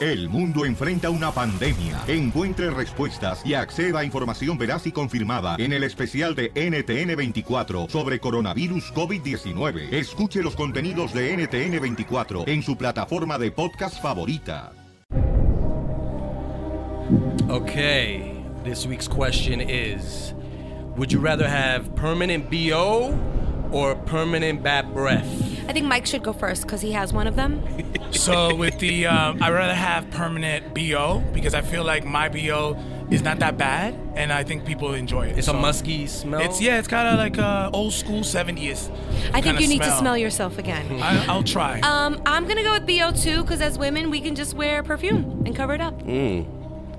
El mundo enfrenta una pandemia. Encuentre respuestas y acceda a información veraz y confirmada en el especial de NTN24 sobre coronavirus COVID-19. Escuche los contenidos de NTN24 en su plataforma de podcast favorita. Okay, this week's question is Would you rather have permanent BO or permanent bad breath? I think Mike should go first because he has one of them. So with the, um, I'd rather have permanent BO because I feel like my BO is not that bad, and I think people enjoy it. It's So a musky smell. It's yeah, it's kind of like uh, old school 70s. I think kinda you need to smell yourself again. I, I'll try. Um, I'm gonna go with BO too because as women we can just wear perfume and cover it up.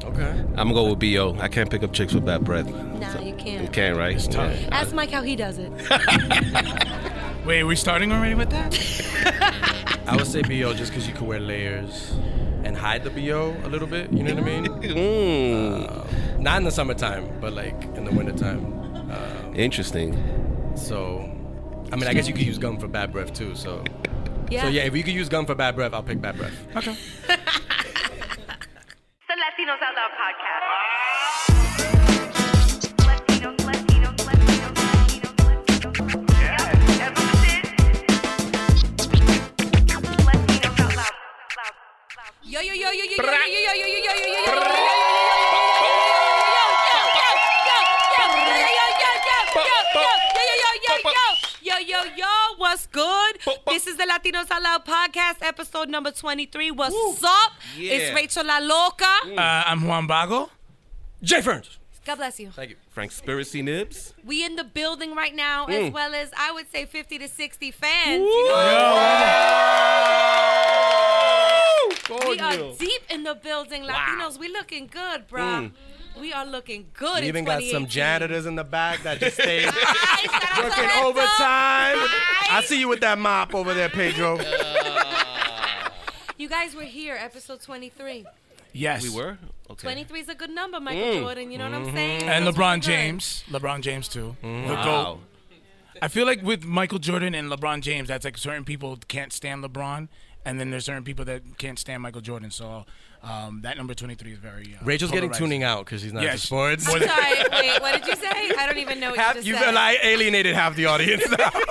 Okay. I'm gonna go with BO. I can't pick up chicks with bad breath. No, you You can't. You can't, right? It's tough. Yeah. Ask Mike how he does it. Wait, are we starting already with that? I would say BO just because you can wear layers and hide the BO a little bit. You know what I mean? Mm, Uh, not in the summertime, but like in the wintertime. Uh, interesting. so, I mean, I guess you could use gum for bad breath too. So, Yeah. so yeah, if you could use gum for bad breath, I'll pick bad breath. Okay. Latinos Out Loud podcast. Latinos, Latinos, Latinos, Latinos, Latinos. Yeah, that's what it is. Latinos Out Loud. Loud, loud. Yo yo yo yo yo yo yo yo yo yo yo yo yo yo yo Yo, yo, yo, what's good? This is the Latinos Out Loud podcast, episode number 23. What's up? It's Rachel La Loca. Mm. Uh, I'm Juan Bago. Jay Ferns. God bless you. Thank you. Frankspiracy Nibs. We in the building right now, as mm. well as I would say 50 to 60 fans. You know, we are deep in the building. Latinos, we looking good, bruh. Mm. We are looking good. We in even got some janitors in the back that just stayed Aye, shout out to working overtime. Aye. I see you with that mop over there, Pedro. You guys were here, episode 23. Yes. We were? Okay. 23 is a good number, Michael mm. Jordan. You know what I'm mm-hmm. saying? And Those LeBron. James. LeBron James too. Mm. The Wow. GOAT. I feel like with Michael Jordan and LeBron James, that's like certain people can't stand LeBron, and then there's certain people that can't stand Michael Jordan. So um, that number 23 is very. Uh, Rachel's getting tuning out because she's not Yeah, into sports. more I'm sorry. Wait, what did you say? I don't even know what Half, you you just feel said. like alienated half the audience now.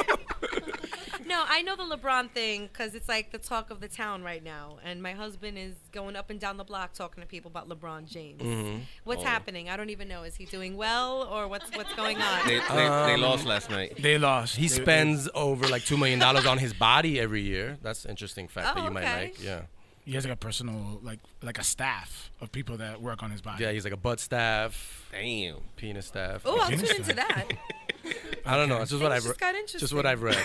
No, I know the LeBron thing because it's like the talk of the town right now, and my husband is going up and down the block talking to people about LeBron James. Mm-hmm. What's happening? I don't even know. Is he doing well or what's what's going on? They, they, they lost last night. They lost. he They- spends over like two million dollars on his body every year. That's an interesting fact Oh, that you might like. Yeah, He has like a personal, like like a staff of people that work on his body. yeah. He's like a butt staff, Damn. penis staff. Oh, I'll tune into that. I don't know. It's just what I've just got read. Just interesting. what I've read.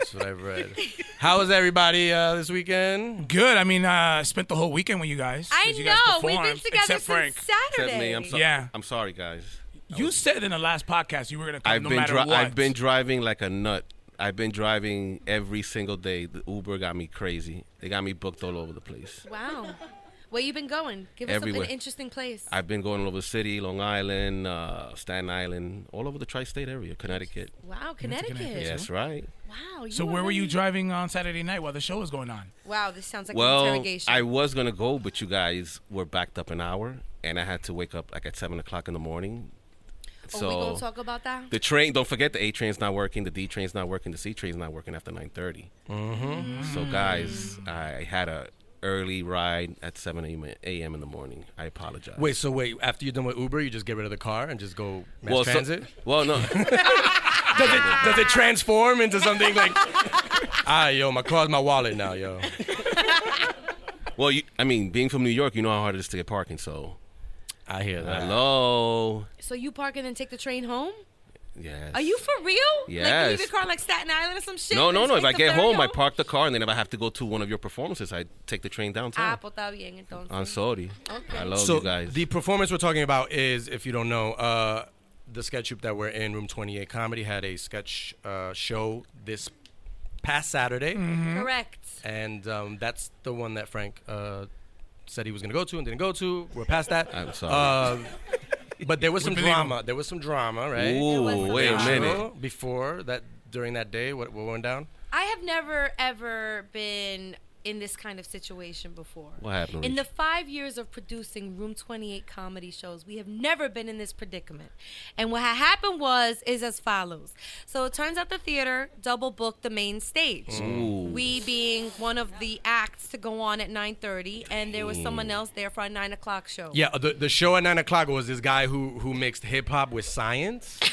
Just what I've read. How was everybody uh, this weekend? Good. I mean, uh, I spent the whole weekend with you guys. I you guys know. We've been together except Frank. since Saturday. Except me. I'm, so- Yeah. I'm sorry, guys. You said in the last podcast you were gonna come I've no been matter dri- what. I've been driving like a nut. I've been driving every single day. The Uber got me crazy. They got me booked all over the place. Wow. Where you been going? Give us Everywhere. an interesting place. I've been going all over the city, Long Island, uh, Staten Island, all over the tri-state area, Connecticut. wow, Connecticut. Connecticut. Yes, right. Wow. So are where were you really- driving on Saturday night while the show was going on? Wow, this sounds like an Well, interrogation. I was gonna go, but you guys were backed up an hour, and I had to wake up like at seven o'clock in the morning. Oh, So we gonna talk about that? the train. Don't forget the A train's not working. The D train's not working. The C train's not working after nine Mm-hmm. So guys, I had a early ride at seven a.m. in the morning. I apologize. Wait, so wait, after you're done with Uber, you just get rid of the car and just go mass well, so- transit? well, no. does it does it transform into something like Ah yo, my car's my wallet now, yo. well, you, I mean, being from New York, you know how hard it is to get parking. So, I hear that. hello. So you park and then take the train home? Yes. Are you for real? Like you leave Yes. your car like Staten Island or some shit? No, no, no. If I get ferry home, I park the car, and then if I have to go to one of your performances, I take the train downtown. Ah, downtown. pues está bien entonces. I'm sorry. Okay. I love so you guys. the performance we're talking about is, if you don't know, uh, the sketch troupe that we're in, Room 28 Comedy, had a sketch uh, show this past Saturday, Correct. and um, that's the one that Frank uh, said he was going to go to and didn't go to. We're past that. I'm sorry. Uh, but there was some drama. There was some drama, right? Ooh, wait a minute. Before that, during that day, what, what went down? I have never ever been in this kind of situation before. What happened, In Reach? the five years of producing Room 28 comedy shows, we have never been in this predicament. And what happened was is as follows. So it turns out the theater double booked the main stage. We being one of the acts to go on at 9:30, and there was someone else there for a nine o'clock show. Yeah, the, the show at nine o'clock was this guy who who mixed hip hop with science.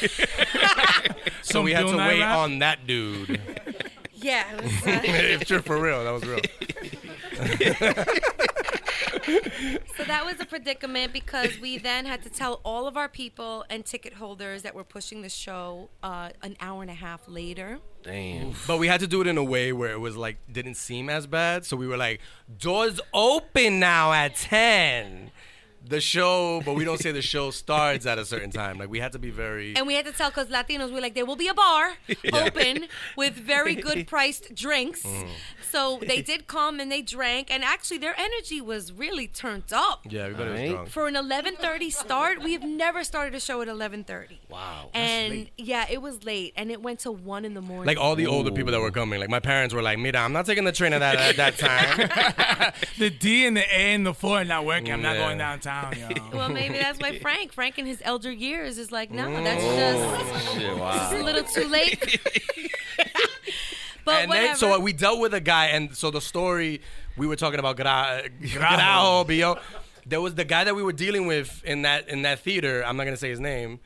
so Some we had to wait rap? on that dude. Yeah. it was, uh, it's true for real. That was real. So that was a predicament because we then had to tell all of our people and ticket holders that were pushing the show uh, an hour and a half later. Damn. But we had to do it in a way where it was like didn't seem as bad. So we were like, doors open now at ten. The show, but we don't say the show starts at a certain time. Like we had to be very. And we had to tell because Latinos we're like, there will be a bar open with very good priced drinks. Mm. So they did come and they drank, and actually their energy was really turned up. yeah, everybody was drunk. For an 11:30 start, we have never started a show at 11:30. Wow. And yeah, it was late, and it went to one in the morning. Like all the older people that were coming. Like my parents were like, "Mira, I'm not taking the train at that at that time." The D and the A and the four are not working. I'm not going downtown, yo. Well, maybe that's why Frank, Frank in his elder years, is like, no, that's just Shit, it's wow. a little too late. but and whatever. then so we dealt with a guy, and so the story we were talking about Gra- Grajo, Bio. There was the guy that we were dealing with in that in that theater. I'm not gonna say his name,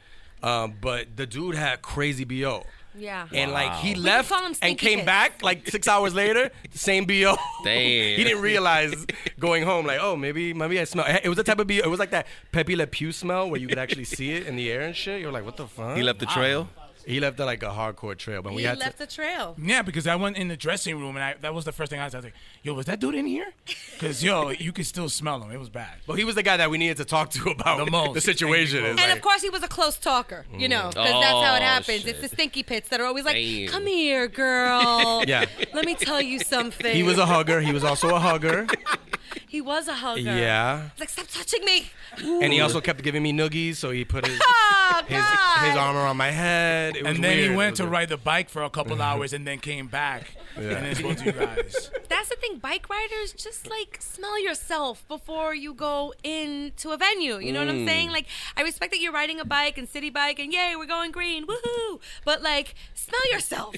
um, but the dude had crazy bo. Yeah. And like he can left call him and Stinky came Pits. back like six hours later, same bo. Damn. he didn't realize going home like, oh, maybe maybe I smell. It was the type of bo. It was like that Pepe Le Pew smell where you could actually see it in the air and shit. You're like, what the fuck? He left the trail. He left a, like a hardcore trail, but we he had left to. a trail. Yeah, because I went in the dressing room and I, that was the first thing I was, I was like, "Yo, was that dude in here?" Because yo, you could still smell him. It was bad. But he was the guy that we needed to talk to about The most. the situation. And It's And like- of course, he was a close talker, you know, because that's how it Oh, happens. It's the stinky pits that are always like, Damn. "Come here, girl. Yeah. Let me tell you something." he was a hugger. He was also a hugger. He was a hugger. yeah. He's like, "Stop touching me." And he also kept giving me noogies, so he put his Oh, his, his arm around my head. It was And then weird. he went to weird. ride the bike for a couple hours and then came back and then spoke to you guys. That's the thing. Bike riders just like smell yourself before you go into a venue. You know what I'm mm. saying? Like, I respect that you're riding a bike and city bike and yay, we're going green, woohoo! But like, smell yourself.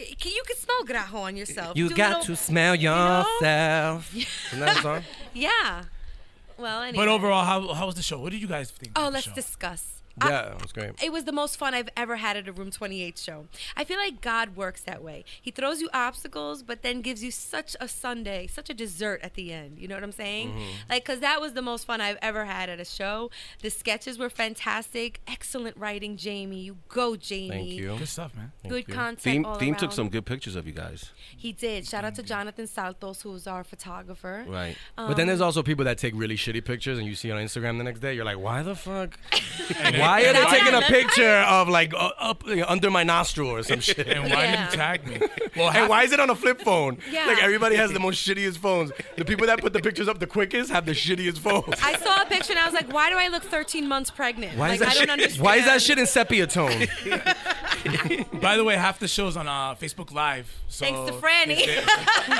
I- You can smell grajo on yourself. You Do got little- to smell know? yourself. Isn't that a song? Yeah. Well, anyway. But overall, how, how was the show? What did you guys think? Oh, of let's show? discuss. I- Yeah, it was great. it was the most fun I've ever had at a Room 28 show. I feel like God works that way. He throws you obstacles, but then gives you such a Sunday, such a dessert at the end. You know what I'm saying? Mm-hmm. Like, because that was the most fun I've ever had at a show. The sketches were fantastic. Excellent writing, Jamie. You go, Jamie. Thank you. Good stuff, man. Good content. Theme, all theme took some good pictures of you guys. He did. Shout out to Jonathan Saltos, who's our photographer. Right. But then there's also people that take really shitty pictures, and you see on Instagram the next day, you're like, why the fuck? why are they taking a Yeah. picture of like uh, up you know, under my nostril or some shit? And why Yeah. didn't you tag me? Well, And why is it on a flip phone? Yeah. Like everybody has the most shittiest phones. The people that put the pictures up the quickest have the shittiest phones. I saw a picture and I was like, why do I look 13 months pregnant? Why like, is that I don't shit? understand. Why is that shit in sepia tone? By the way, half the show's on uh, Facebook Live. So Thanks to Franny.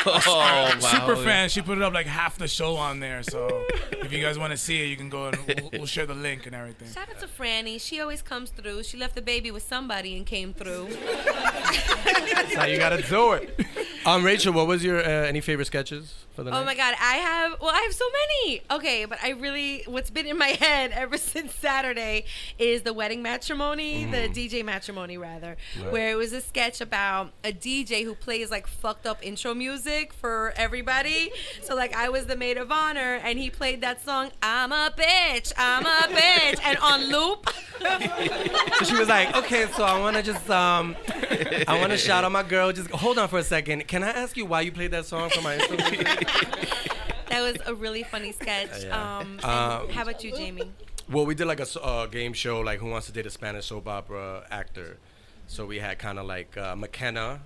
Oh, Super wow. fan. She put it up like half the show on there. So if you guys want to see it, you can go and we'll, we'll share the link and everything. Shout out to Franny. She always comes through. She left the baby with somebody and came through. That's how you gotta do it. Um, Rachel, what was your uh, any favorite sketches for the night? Oh my god, I have well, I have so many. Okay, but I really what's been in my head ever since Saturday is the wedding matrimony, the DJ matrimony rather, where it was a sketch about a DJ who plays like fucked up intro music for everybody. So like I was the maid of honor and he played that song I'm a bitch, I'm a bitch and on loop. So she was like, okay, so I want to just, um, I want to shout out my girl. Just hold on for a second. Can I ask you why you played that song for my intro? That was a really funny sketch. Yeah. Um, Um, how about you, Jamie? Well, we did like a uh, game show, like Who Wants to Date a Spanish Soap Opera Actor. So we had kind of like uh, McKenna,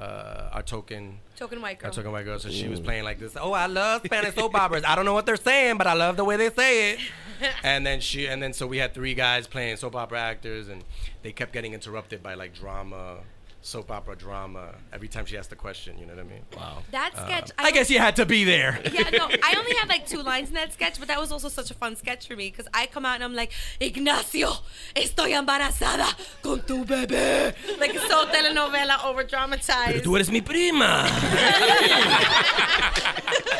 uh, our token, Token white girl. our token white girl. So she was playing like this. Oh, I love Spanish soap operas. I don't know what they're saying, but I love the way they say it. and then she, and then so we had three guys playing soap opera actors, and they kept getting interrupted by like drama, soap opera drama every time she asked the question. You know what I mean? Wow. That sketch. I guess you had to be there. Yeah, no, I only had like two lines in that sketch, but that was also such a fun sketch for me because I come out and I'm like, Ignacio, estoy embarazada con tu bebé. Like it's so telenovela over dramatized. Tú eres mi prima.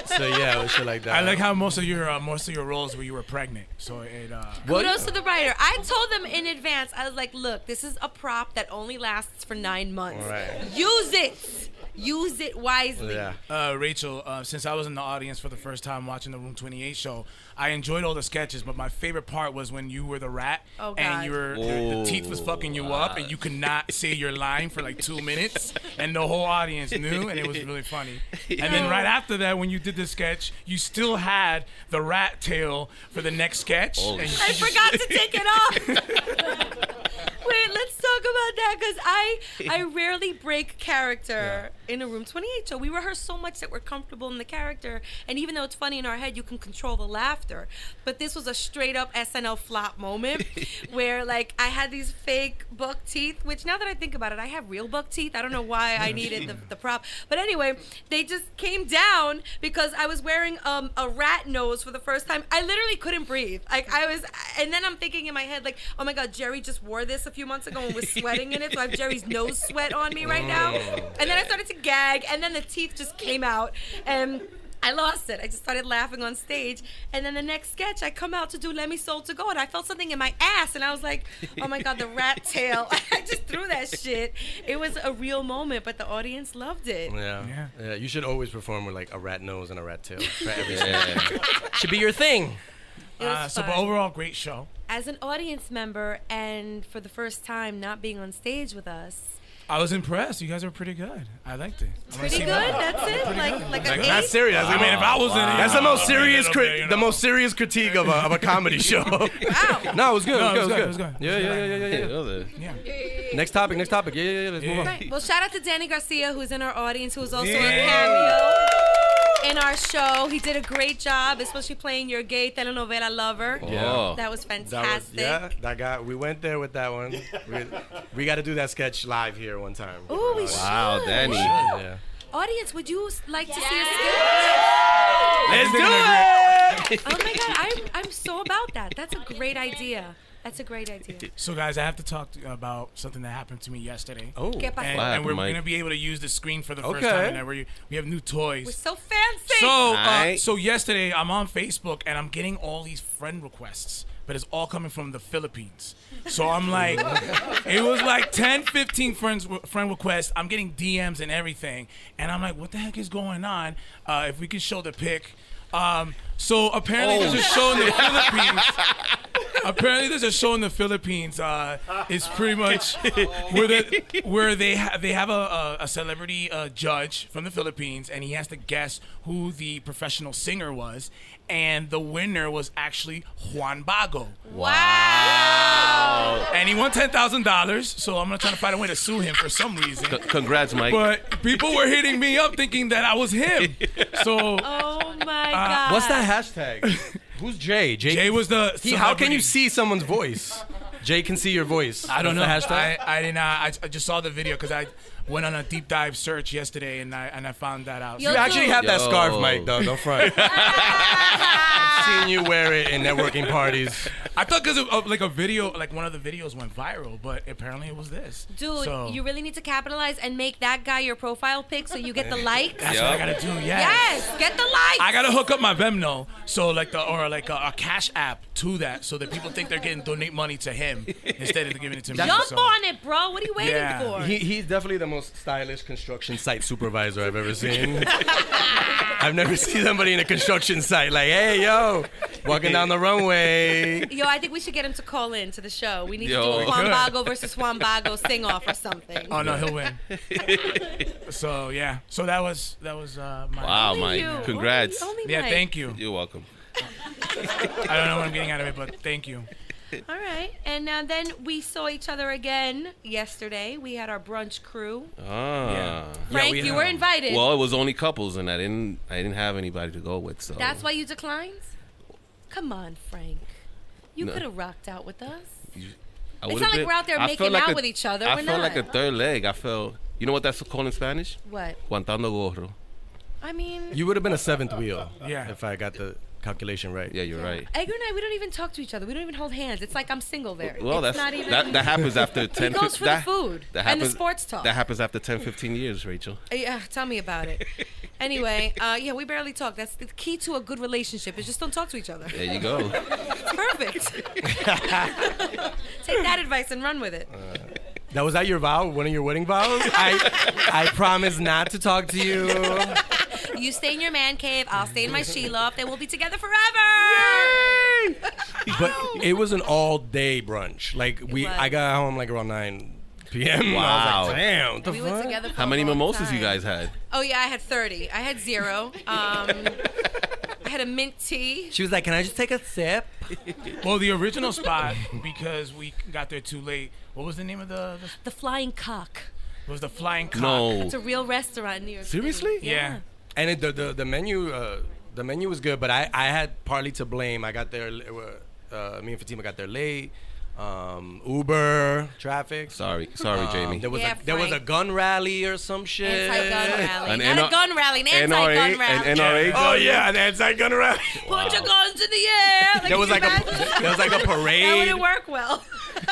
so yeah, it was shit like that. I like how most of your uh, most of your roles were you were pregnant. So it uh, What? Kudos to the writer. I told them in advance, I was like, look, this is a prop that only lasts for nine months. Right. Use it. Use it wisely. Yeah. uh, Rachel, uh, since I was in the audience for the first time watching the Room 28 show, I enjoyed all the sketches, but my favorite part was when you were the rat Oh, and God. you were the, the teeth was fucking you up and you could not say your line for like two minutes, and the whole audience knew, and it was really funny. And then right after that, when you did the sketch, you still had the rat tail for the next sketch. Holy and I forgot to take it off. Wait, let's talk about that because I I rarely break character in a room 28 show. We rehearse so much that we're comfortable in the character, and even though it's funny in our head, you can control the laughter. But this was a straight up SNL flop moment where like I had these fake buck teeth, which now that I think about it, I have real buck teeth. I don't know why I needed the, the prop, but anyway, they just came down because I was wearing um, a rat nose for the first time. I literally couldn't breathe. Like I was, and then I'm thinking in my head like, oh my god, Jerry just wore this a few months ago and was sweating in it, so I have Jerry's nose sweat on me right now. Oh. And then I started to gag, and then the teeth just came out, and I lost it. I just started laughing on stage, and then the next sketch, I come out to do "Let Me Soul to Go," and I felt something in my ass, and I was like, "Oh my god, the rat tail!" I just threw that shit. It was a real moment, but the audience loved it. Yeah. Yeah. yeah. You should always perform with like a rat nose and a rat tail for every Yeah. Should be your thing. It was Uh, so, but overall, great show. As an audience member, and for the first time, not being on stage with us. I was impressed. You guys were pretty good. I liked it. I wanna Pretty good. That's it. Like like an That's eight? serious. I mean, if I was in it, That's the most serious, little cri- bit, you the most serious critique of a, of a comedy show. Wow. no, it was good. No, it was good. It was good. good. Yeah, yeah, yeah, yeah, yeah, yeah. Yeah. Next topic. Next topic. Yeah, yeah, yeah. Let's move on. Right. Well, shout out to Danny Garcia, who's in our audience, who's also a cameo in our show. He did a great job, especially playing your gay telenovela lover. Oh. Yeah. That was That was, fantastic. yeah, that guy. We went there with that one. We, we got to do that sketch live here one time. Ooh, we Wow, should. Danny. Yeah. Audience, would you s- like to see a sketch? Let's do it. Oh my god, I'm I'm so about that. That's a great idea. That's a great idea. So, guys, I have to talk to, about something that happened to me yesterday. Oh. ¿Qué pasó? And, What and we're gonna be able to use the screen for the first time, and we we have new toys. We're so fancy. So, uh, Alright. so yesterday I'm on Facebook and I'm getting all these friend requests, but it's all coming from the Philippines. So I'm like, it was like 10, 15 friends friend requests. I'm getting DMs and everything, and I'm like, what the heck is going on? Uh, if we could show the pic. Um, so apparently there's a show in the Philippines. apparently there's a show in the Philippines. Uh, it's pretty much where the, where they ha- they have a, a, a celebrity uh, judge from the Philippines, and he has to guess who the professional singer was, and the winner was actually Juan Bago, wow. and he won ten thousand dollars. So I'm gonna try to find a way to sue him for some reason. C- congrats, Mike. But people were hitting me up thinking that I was him. So Oh my uh, god. What's that hashtag? Who's Jay? Jay Jay, was the. He, how can you see someone's voice? Jay can see your voice. I don't know. The hashtag? I, I did not. I, I just saw the video because I went on a deep dive search yesterday and I and I found that out. Yo, you actually have that scarf, Mike. Though, don't front. I've seen you wear it in networking parties. I thought because of, like a video, like one of the videos went viral, but apparently it was this. Dude, So, you really need to capitalize and make that guy your profile pic so you get the likes. That's what I gotta do. Yes. Yes, get the likes. I gotta hook up my Venmo, so like the or like a, a cash app to that, so that people think they're getting donate money to him instead of giving it to me. Jump so. on it, bro. What are you waiting Yeah. for? He, he's definitely the most stylish construction site supervisor I've ever seen. I've never seen somebody in a construction site like, hey, yo, walking down the runway. Yo, I think we should get him to call in to the show. We need Yo. to do a We Juan could. Bago versus Juan Bago sing off or something. Oh no, he'll win. so yeah, so that was that was uh, my. Wow, Only Mike. you. Congrats. Only, only Yeah, Mike. thank you. You're welcome. I don't know what I'm getting out of it, but thank you. All right, and uh, then we saw each other again yesterday. We had our brunch crew. Ah. Frank, we you have- were invited. Well, it was only couples, and I didn't. I didn't have anybody to go with. So That's why you declined. Come on, Frank. You No. could have rocked out with us. I It's would've not like we're out there I making like out a- with each other. I We're felt like a third leg. I felt. You know what that's called in Spanish? What? Guantando gorro. I mean, You would have been a seventh wheel. Yeah. If I got the calculation right. Yeah, you're right. Edgar and I, we don't even talk to each other. We don't even hold hands. It's like I'm single there. Well, it's that's not even. that, that happens after 10 goes fif- for the that, food that and the happens, sports talk. That happens after 10, 15 years, Rachel. Yeah, tell me about it. anyway, uh, yeah, we barely talk. That's the key to a good relationship. Is just don't talk to each other. There you go. It's perfect. Take that advice and run with it. That was that your vow? One of your wedding vows? I I promise not to talk to you. You stay in your man cave. I'll stay in my she loft, and we'll be together forever. But it was an all day brunch. Like we. I got home like around nine p.m. I was Wow. like, damn, what the We fuck? were together. How many long mimosas you guys had? Oh yeah, I had thirty. I had zero. Um, I had a mint tea. She was like, "Can I just take a sip?" Well, the original spot because we got there too late. What was the name of the? the The Flying Cock. it was the Flying Cock. No. It's a real restaurant in New York. City. Seriously? Yeah. And it, the, the the menu uh, the menu was good, but I I had partly to blame. I got there. Uh, me and Fatima got there late. Um, Uber traffic. Sorry, sorry, Um, Jamie. there was Yeah, a there was a gun rally or some shit. Anti-gun rally. An Not NR a gun rally. An anti-gun NRA rally. an NRA. Oh yeah, the anti-gun rally. Put your guns in the air. Like, There was like you a imagine? there was like a parade. that wouldn't work well.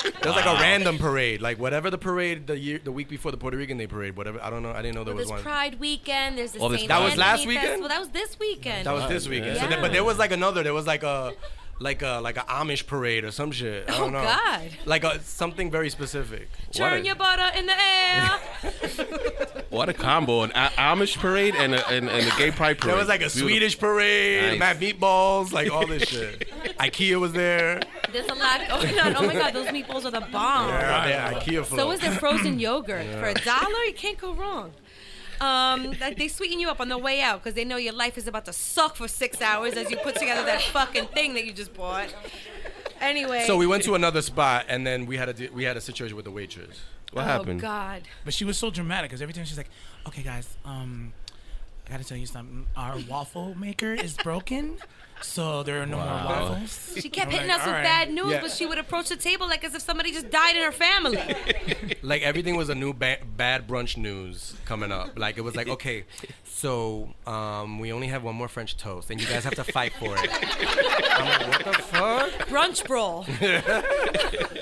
There was like a random parade, like whatever the parade the year the week before the Puerto Rican Day parade, whatever. I don't know. I didn't know there Well, was there's one. Pride Weekend. There's the Oh, this That was last weekend? Festival. That was this weekend. That was this weekend. So Yeah. but there was like another. There was like a like a like a Amish parade or some shit. I oh, don't Oh, know. God. Like a, something very specific. Turn What a- your butter in the air. What a combo! An A- Amish parade and a, and, and a gay pride parade. There was like a Beautiful. Swedish parade, Nice. mad meatballs, like all this shit. IKEA was there. There's a lot. Oh my god! Oh my god! Those meatballs are the bomb. Yeah, IKEA float. So is there frozen yogurt for a dollar? You can't go wrong. Um, they sweeten you up on the way out because they know your life is about to suck for six hours as you put together that fucking thing that you just bought. Anyway. So we went to another spot, and then we had a we had a situation with the waitress. What oh happened? Oh God. But she was so dramatic because every time she's like, "Okay, guys, um, I gotta tell you something. Our waffle maker is broken, so there are no more waffles." She kept I'm hitting like, us with "All right." bad news, Yeah. but she would approach the table like as if somebody just died in her family. Like everything was a new ba- bad brunch news coming up. Like it was like, okay, so um, we only have one more French toast, and you guys have to fight for it. I'm like, what the fuck? Brunch brawl.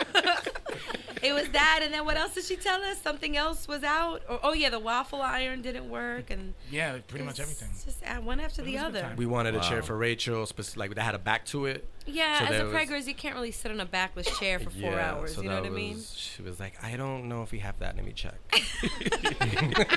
it was that, and then what else did she tell us? Something else was out. Or, oh yeah, the waffle iron didn't work, and Yeah, pretty much everything. It's just uh, one after But the was a good other. We wanted a chair for Rachel, spec- like that had a back to it. Yeah, So as a was- preggers, you can't really sit on a backless chair for four Yeah, hours. so you know what I mean? She was like, I don't know if we have that. Let me check.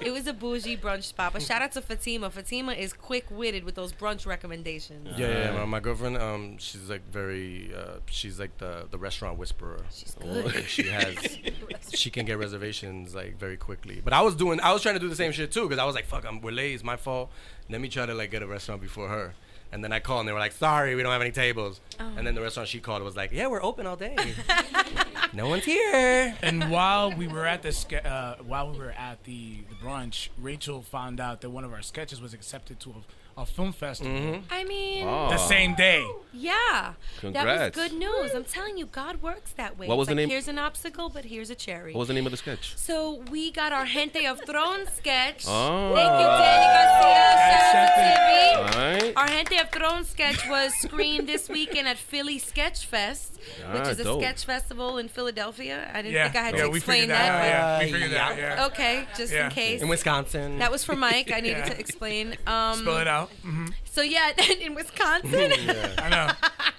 It was a bougie brunch spot. But shout out to Fatima. Fatima is quick witted with those brunch recommendations. Yeah, yeah, yeah. My, my girlfriend, um, she's like very, uh, she's like the the restaurant whisperer. She's good. She has, she can get reservations like very quickly. But I was doing, I was trying to do the same shit too because I was like, fuck, I'm we're late. It's my fault. Let me try to like get a restaurant before her. And then I called and they were like, sorry, we don't have any tables. Oh. And then the restaurant she called was like, yeah, we're open all day. no one's here. And while we were at the ske- uh, while we were at the, the brunch, Rachel found out that one of our sketches was accepted to a film festival I mean, Oh. the same day. yeah, Congrats. that was good news. I'm telling you, God works that way. What was It's the like, name- Here's an obstacle, but here's a cherry. What was the name of the sketch? So we got our Gente of Thrones sketch. Oh. Thank you, Danny Garcia. Shout out to Timmy. All right. Our Gente of Thrones sketch was screened this weekend at Philly Sketch Fest, which Ah, is a dope. sketch festival in Philadelphia. I didn't Yeah, think I had yeah, to explain figured that. that. out. but- Yeah, we figured that. Yeah. Okay, just Yeah. in case. In Wisconsin. That was for Mike. I needed Yeah. to explain. Um, Spell it out. Hmm So yeah, in Wisconsin. I know.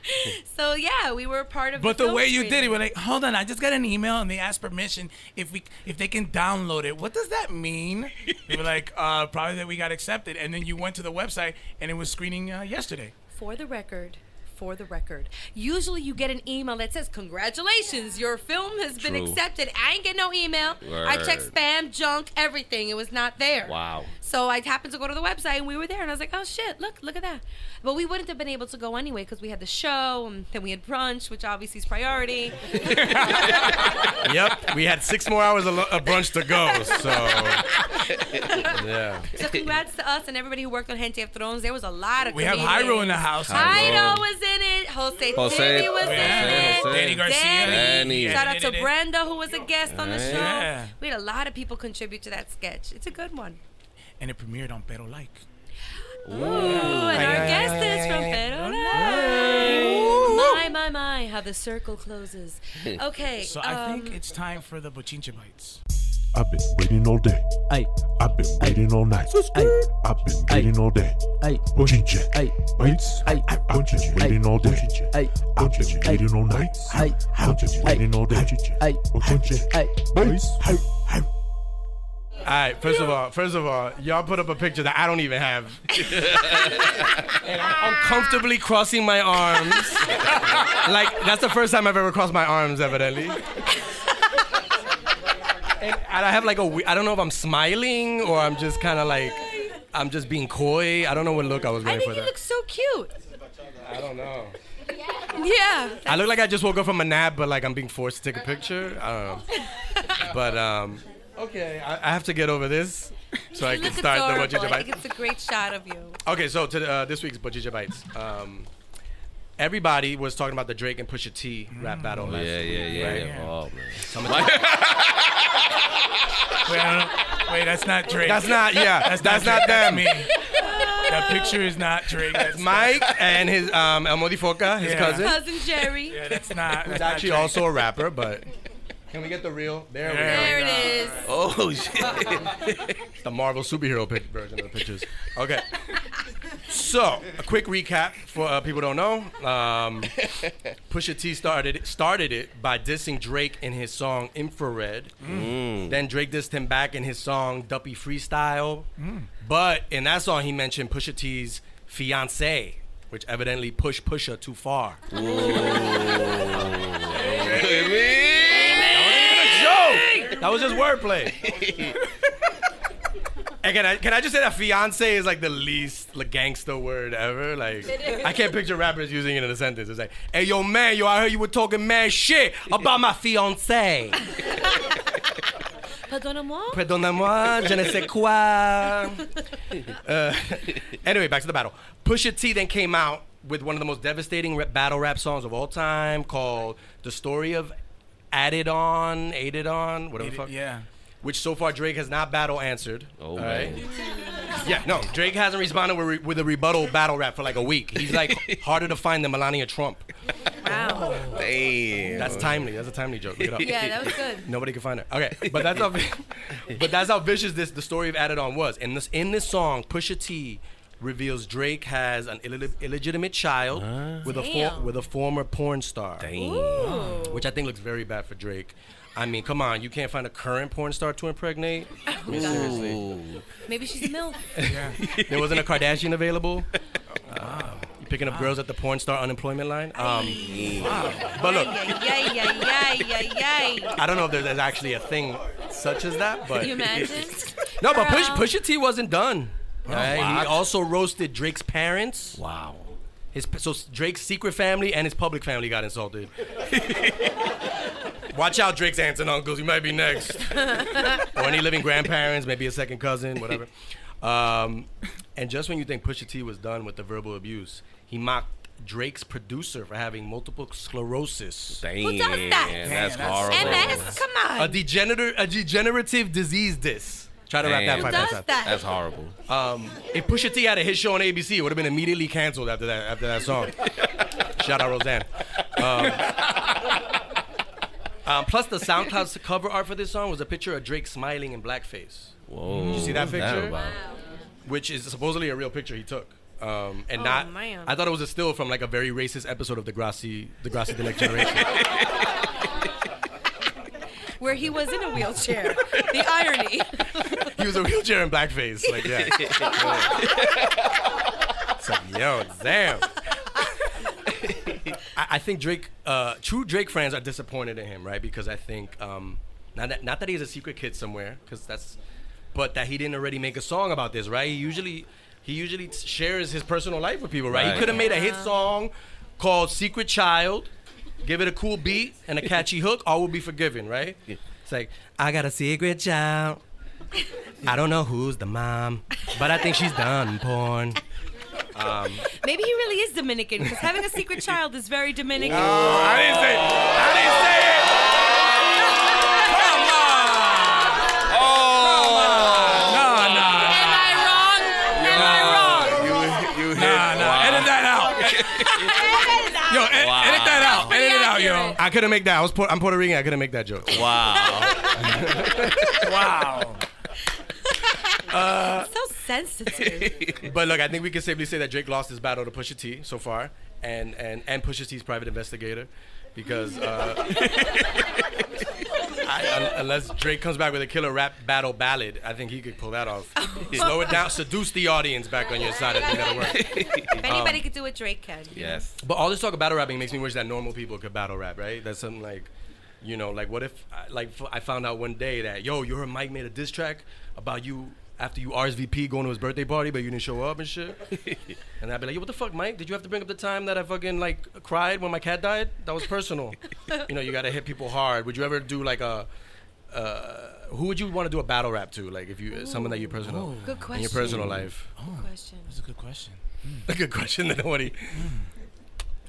so yeah, we were part of. But the film way you did it, screening. we're like, hold on, I just got an email and they asked permission if we if they can download it. What does that mean? they were like, uh, probably that we got accepted. And then you went to the website and it was screening uh, yesterday. For the record, for the record, usually you get an email that says, "Congratulations, your film has been accepted." I ain't get no email. I checked spam, junk, everything. It was not there. Wow. So I happened to go to the website and we were there, and I was like, "Oh shit, look, look at that." But we wouldn't have been able to go anyway because we had the show, and then we had brunch, which obviously is priority. Yep. We had six more hours of, of brunch to go. So yeah. so congrats to us and everybody who worked on Gente of Thrones. There was a lot of We have comedians. Hyro in the house. Hyro was in it. Jose, Jose, Timmy was Jose, in it. Danny Garcia. Danny. Danny. Shout out to Brenda who was a guest on the show. Yeah. We had a lot of people contribute to that sketch. It's a good one. And it premiered on Pero Like. Ooh, and our guest is from Pero Like. My, my, my, how the circle closes. Okay. So I think um, it's time for the Bochinche Bites. I've been waiting all day. Ay, I've been waiting all night. ay, I've been waiting all day. ay, Bochinche. ay, Bites. ay, I've been waiting all day. ay, I've been waiting all night. ay, I've been waiting all day. ay, Bochinche. ay. Bites. Hey, hey. All right. First of all, first of all, y'all put up a picture that I don't even have, and I'm uncomfortably crossing my arms. like that's the first time I've ever crossed my arms, evidently. And, and I have like a, I don't know if I'm smiling or I'm just kind of like, I'm just being coy. I don't know what look I was going for. I think you that. look so cute. I don't know. Yeah. I look like I just woke up from a nap, but like I'm being forced to take a picture. I don't know. But um, okay, I, I have to get over this so I can start the adorable. Bochinche I Bites. think it's a great shot of you. Okay, so to uh, this week's Bochinche Bites. Um, everybody was talking about the Drake and Pusha T rap battle. last Yeah, week, yeah, yeah, right? yeah. Oh man. Some of the- Wait, I don't, wait, that's not Drake. that's not, yeah, that's, not, Drake, them. me. That picture is not Drake. That's Mike and his um, El Modifoca, his Yeah. cousin, Cousin Jerry. Yeah, that's not. who's That's not actually Drake. also a rapper. But can we get the real? There we go. There it is. Oh shit. the Marvel superhero pic- version of the pictures. Okay. So, a quick recap for uh, people who don't know. Um, Pusha T started started it by dissing Drake in his song Infrared. Then Drake dissed him back in his song Duppy Freestyle. But in that song, he mentioned Pusha T's fiance, which evidently pushed Pusha too far. That was just wordplay. and can I can I just say that fiance is like the least like gangster word ever? Like I can't picture rappers using it in a sentence. It's like, hey yo man, yo, I heard you were talking mad shit about my fiance. Pardonnez-moi. Pardonnez-moi, je ne sais quoi. Uh, anyway, back to the battle. Pusha T then came out with one of the most devastating rap, battle rap songs of all time called "The Story of Added On, Aided On, whatever the fuck." Yeah. Which so far Drake has not battle answered. Oh all right? Yeah, no, Drake hasn't responded with, re- with a rebuttal battle rap for like a week. He's like harder to find than Melania Trump. Wow. Damn. That's timely. That's a timely joke. Look it up. Yeah, that was good. Nobody can find her. Okay, but that's how, but that's how vicious this the story of Adidon was. In this in this song, Pusha T reveals Drake has an Ill- illegitimate child with a for, with a former porn star, Damn. which I think looks very bad for Drake. I mean, come on, you can't find a current porn star to impregnate. I mean, seriously, Maybe she's a MILF. there wasn't a Kardashian available. Uh, you picking up girls at the porn star unemployment line? Um, but look, Yay, yay, yay, yay, yay. I don't know if there's, there's actually a thing such as that, but Can you imagine? No, but Push, Girl. Pusha T wasn't done. Alright, He also roasted Drake's parents. Wow. His so Drake's secret family and his public family got insulted. Watch out, Drake's aunts and uncles. You might be next. or any living grandparents, maybe a second cousin, whatever. Um, and just when you think Pusha T was done with the verbal abuse, he mocked Drake's producer for having multiple sclerosis. Damn, Who does that? that's horrible. MS, come on. A degener- a degenerative disease. This. Try to wrap that Damn. Who five does minutes that? That's horrible. Um, if Pusha T had a hit show on ABC, it would have been immediately canceled after that after that song. Shout out Roseanne. Um, um, plus, the SoundCloud cover art for this song was a picture of Drake smiling in blackface, Whoa. you see that picture? about? which is supposedly a real picture he took. Um, and Oh, not, man. I thought it was a still from like a very racist episode of Degrassi, Degrassi the Next Generation. Where he was in a wheelchair. the irony. he was a wheelchair in blackface. Like, yeah. it's like, yo, damn. I, I think Drake, uh, true Drake fans are disappointed in him, right? Because I think, um, not that, not that he has a secret kid somewhere, because that's, but that he didn't already make a song about this, right? He usually, he usually shares his personal life with people, right? Right. He could have made a hit song called "Secret Child," give it a cool beat and a catchy hook, all will be forgiven, right? It's like, I got a secret child. I don't know who's the mom, but I think she's done porn. Um, Maybe he really is Dominican because having a secret child is very Dominican. I didn't say. I didn't say it. I couldn't make that. I was. Pu- I'm Puerto Rican. I couldn't make that joke. Wow. Wow. So sensitive. But look, I think we can safely say that Drake lost his battle to Pusha T so far, and and and Pusha T's private investigator, because uh, I, un- unless Drake comes back with a killer rap battle ballad, I think he could pull that off. Oh. Slow it down, seduce the audience back on your side. I think that'll work. if anybody could do what Drake can. yes. But all this talk of battle rapping makes me wish that normal people could battle rap, right? That's something like, you know, like what if, like, I found out one day that, yo, you heard Mike made a diss track about you after you RSVP going to his birthday party, but you didn't show up and shit. and I'd be like, yo, what the fuck, Mike? Did you have to bring up the time that I fucking like cried when my cat died? That was personal. you know, you gotta hit people hard. Would you ever do like a, uh, who would you want to do a battle rap to? Like if you someone that you personal Good in question. your personal life. Oh, question. That's a good question. A good question that nobody.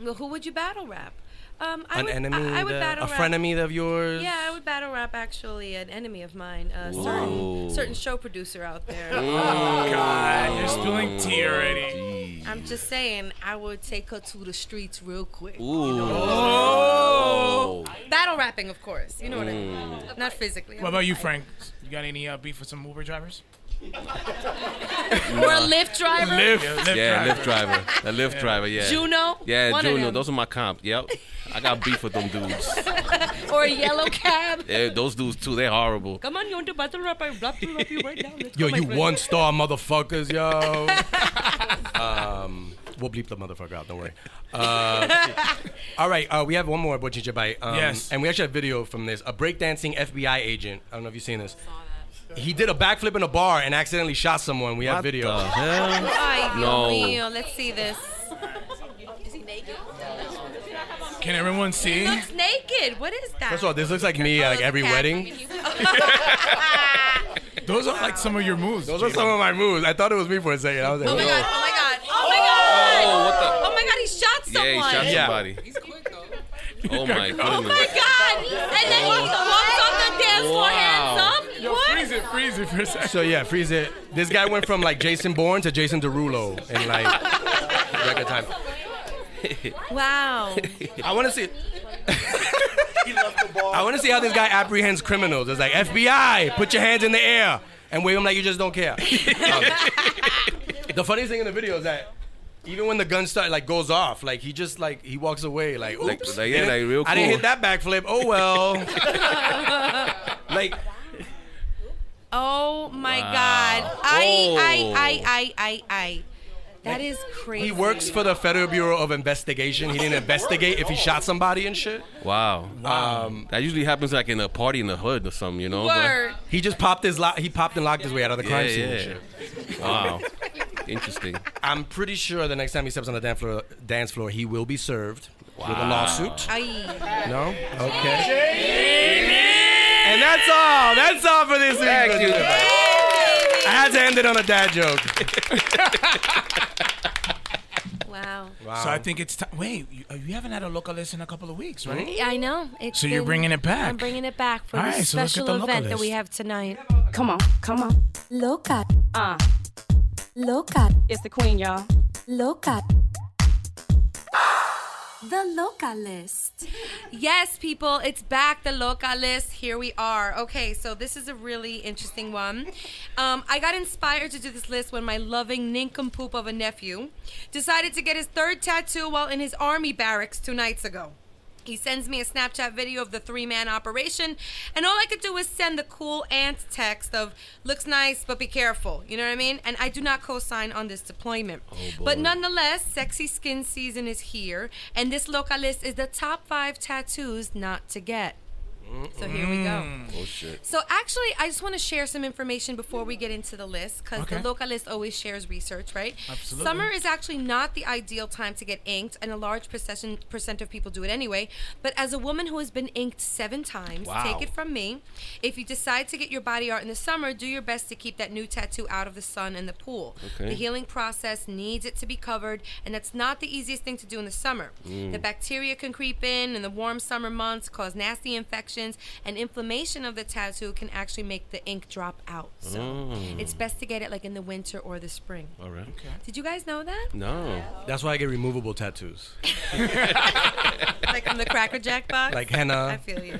Well, who would you battle rap? Um, I An would, enemy, I, I would that- battle a rap. frenemy of yours. Yeah, I would battle rap actually an enemy of mine, a Ooh. certain certain show producer out there. oh God, you're spilling tea already. I'm just saying, I would take her to the streets real quick. Ooh. Oh. Battle rapping, of course. You know what I mean. Not physically. What about you, Frank? You got any uh, beef with some Uber drivers? Or a Lyft driver. Lyft, Yeah, Lyft driver. a Lyft driver, yeah. Juno. Yeah, One Juno. Those are my comp. Yep. I got beef with them dudes. Or a yellow cab. Yeah, those dudes too. They're horrible. Come on, you want to battle rap? I rap you, rap you right now. Let's Yo, go, you friend. one star motherfuckers, yo. um, we'll bleep the motherfucker out. Don't worry. Uh, all right, uh, we have one more Bochinche Bite. Um, Yes. And we actually have video from this. A breakdancing FBI agent. I don't know if you've seen this. He did a backflip in a bar and accidentally shot someone. We have What video. the hell? Ay, No. mío. Let's see this. Is he naked? Can everyone see? He looks naked. What is that? First of all, this looks like me at like every Cat. wedding. Those are like some of your moves. Those are some of my moves. I thought it was me for a second. I was like, Oh my "Whoa." god! Oh my god! Oh my god! Oh, what the? Oh my god! He shot someone. Yeah, someone. he shot Yeah. somebody. Oh my goodness. Oh my god! And then he walks on the dance floor, hands Wow. up. Yo, what? freeze it, freeze it for a second. So yeah, freeze it. This guy went from like Jason Bourne to Jason Derulo in like record time. Wow. I want to see. I want to see how this guy apprehends criminals. It's like FBI, put your hands in the air and wave them like you just don't care. Um, the funniest thing in the video is that even when the gun start like goes off, like he just like he walks away like Like- oops. like, yeah, like, real I didn't hit that backflip. Oh well. like Oh my Wow. god. I, Oh. I, I, I, I, I. That is crazy. he works for the Federal Bureau of Investigation. He didn't investigate if he shot somebody and shit. Wow. Um, that usually happens like in a party in the hood or something, you know? but- He just popped his lo- he popped and locked his way out of the Yeah, crime scene. and yeah. shit. Wow. Interesting. I'm pretty sure the next time he steps on the dance floor, dance floor he will be served with a Wow. lawsuit. Ay. No? Okay. And that's all. That's all for this week. Thank you. I had to end it on a dad joke. Wow. Wow. So I think it's time. Wait, you, uh, you haven't had a Loca List in a couple of weeks, right? Yeah, I know. It's So you're bringing it back? I'm bringing it back for All the right, so special the event that we have tonight. Come on, come on. Local. Uh, loca, it's the queen, y'all. loca. The Loca List. Yes, people, it's back. The Loca list. Here we are. Okay, so this is a really interesting one. Um, I got inspired to do this list when my loving nincompoop of a nephew decided to get his third tattoo while in his army barracks two nights ago. He sends me a Snapchat video of the three man operation, and all I could do was send the cool aunt text of looks nice, but be careful. You know what I mean? And I do not co sign on this deployment. Oh, but nonetheless, sexy skin season is here, and this Loca List is the top five tattoos not to get. So here we go. Mm. Oh shit. So actually, I just want to share some information before we get into the list because Okay. the Loca List always shares research, right? Absolutely. Summer is actually not the ideal time to get inked, and a large percent percent of people do it anyway. But as a woman who has been inked seven times, Wow. take it from me, if you decide to get your body art in the summer, do your best to keep that new tattoo out of the sun and the pool. Okay. The healing process needs it to be covered, and that's not the easiest thing to do in the summer. Mm. The bacteria can creep in in the warm summer months, cause nasty infections, and inflammation of the tattoo can actually make the ink drop out. So it's best to get it like in the winter or the spring. All right. Did you guys know that? No. That's why I get removable tattoos. like from the Cracker Jack box? Like henna. I feel you.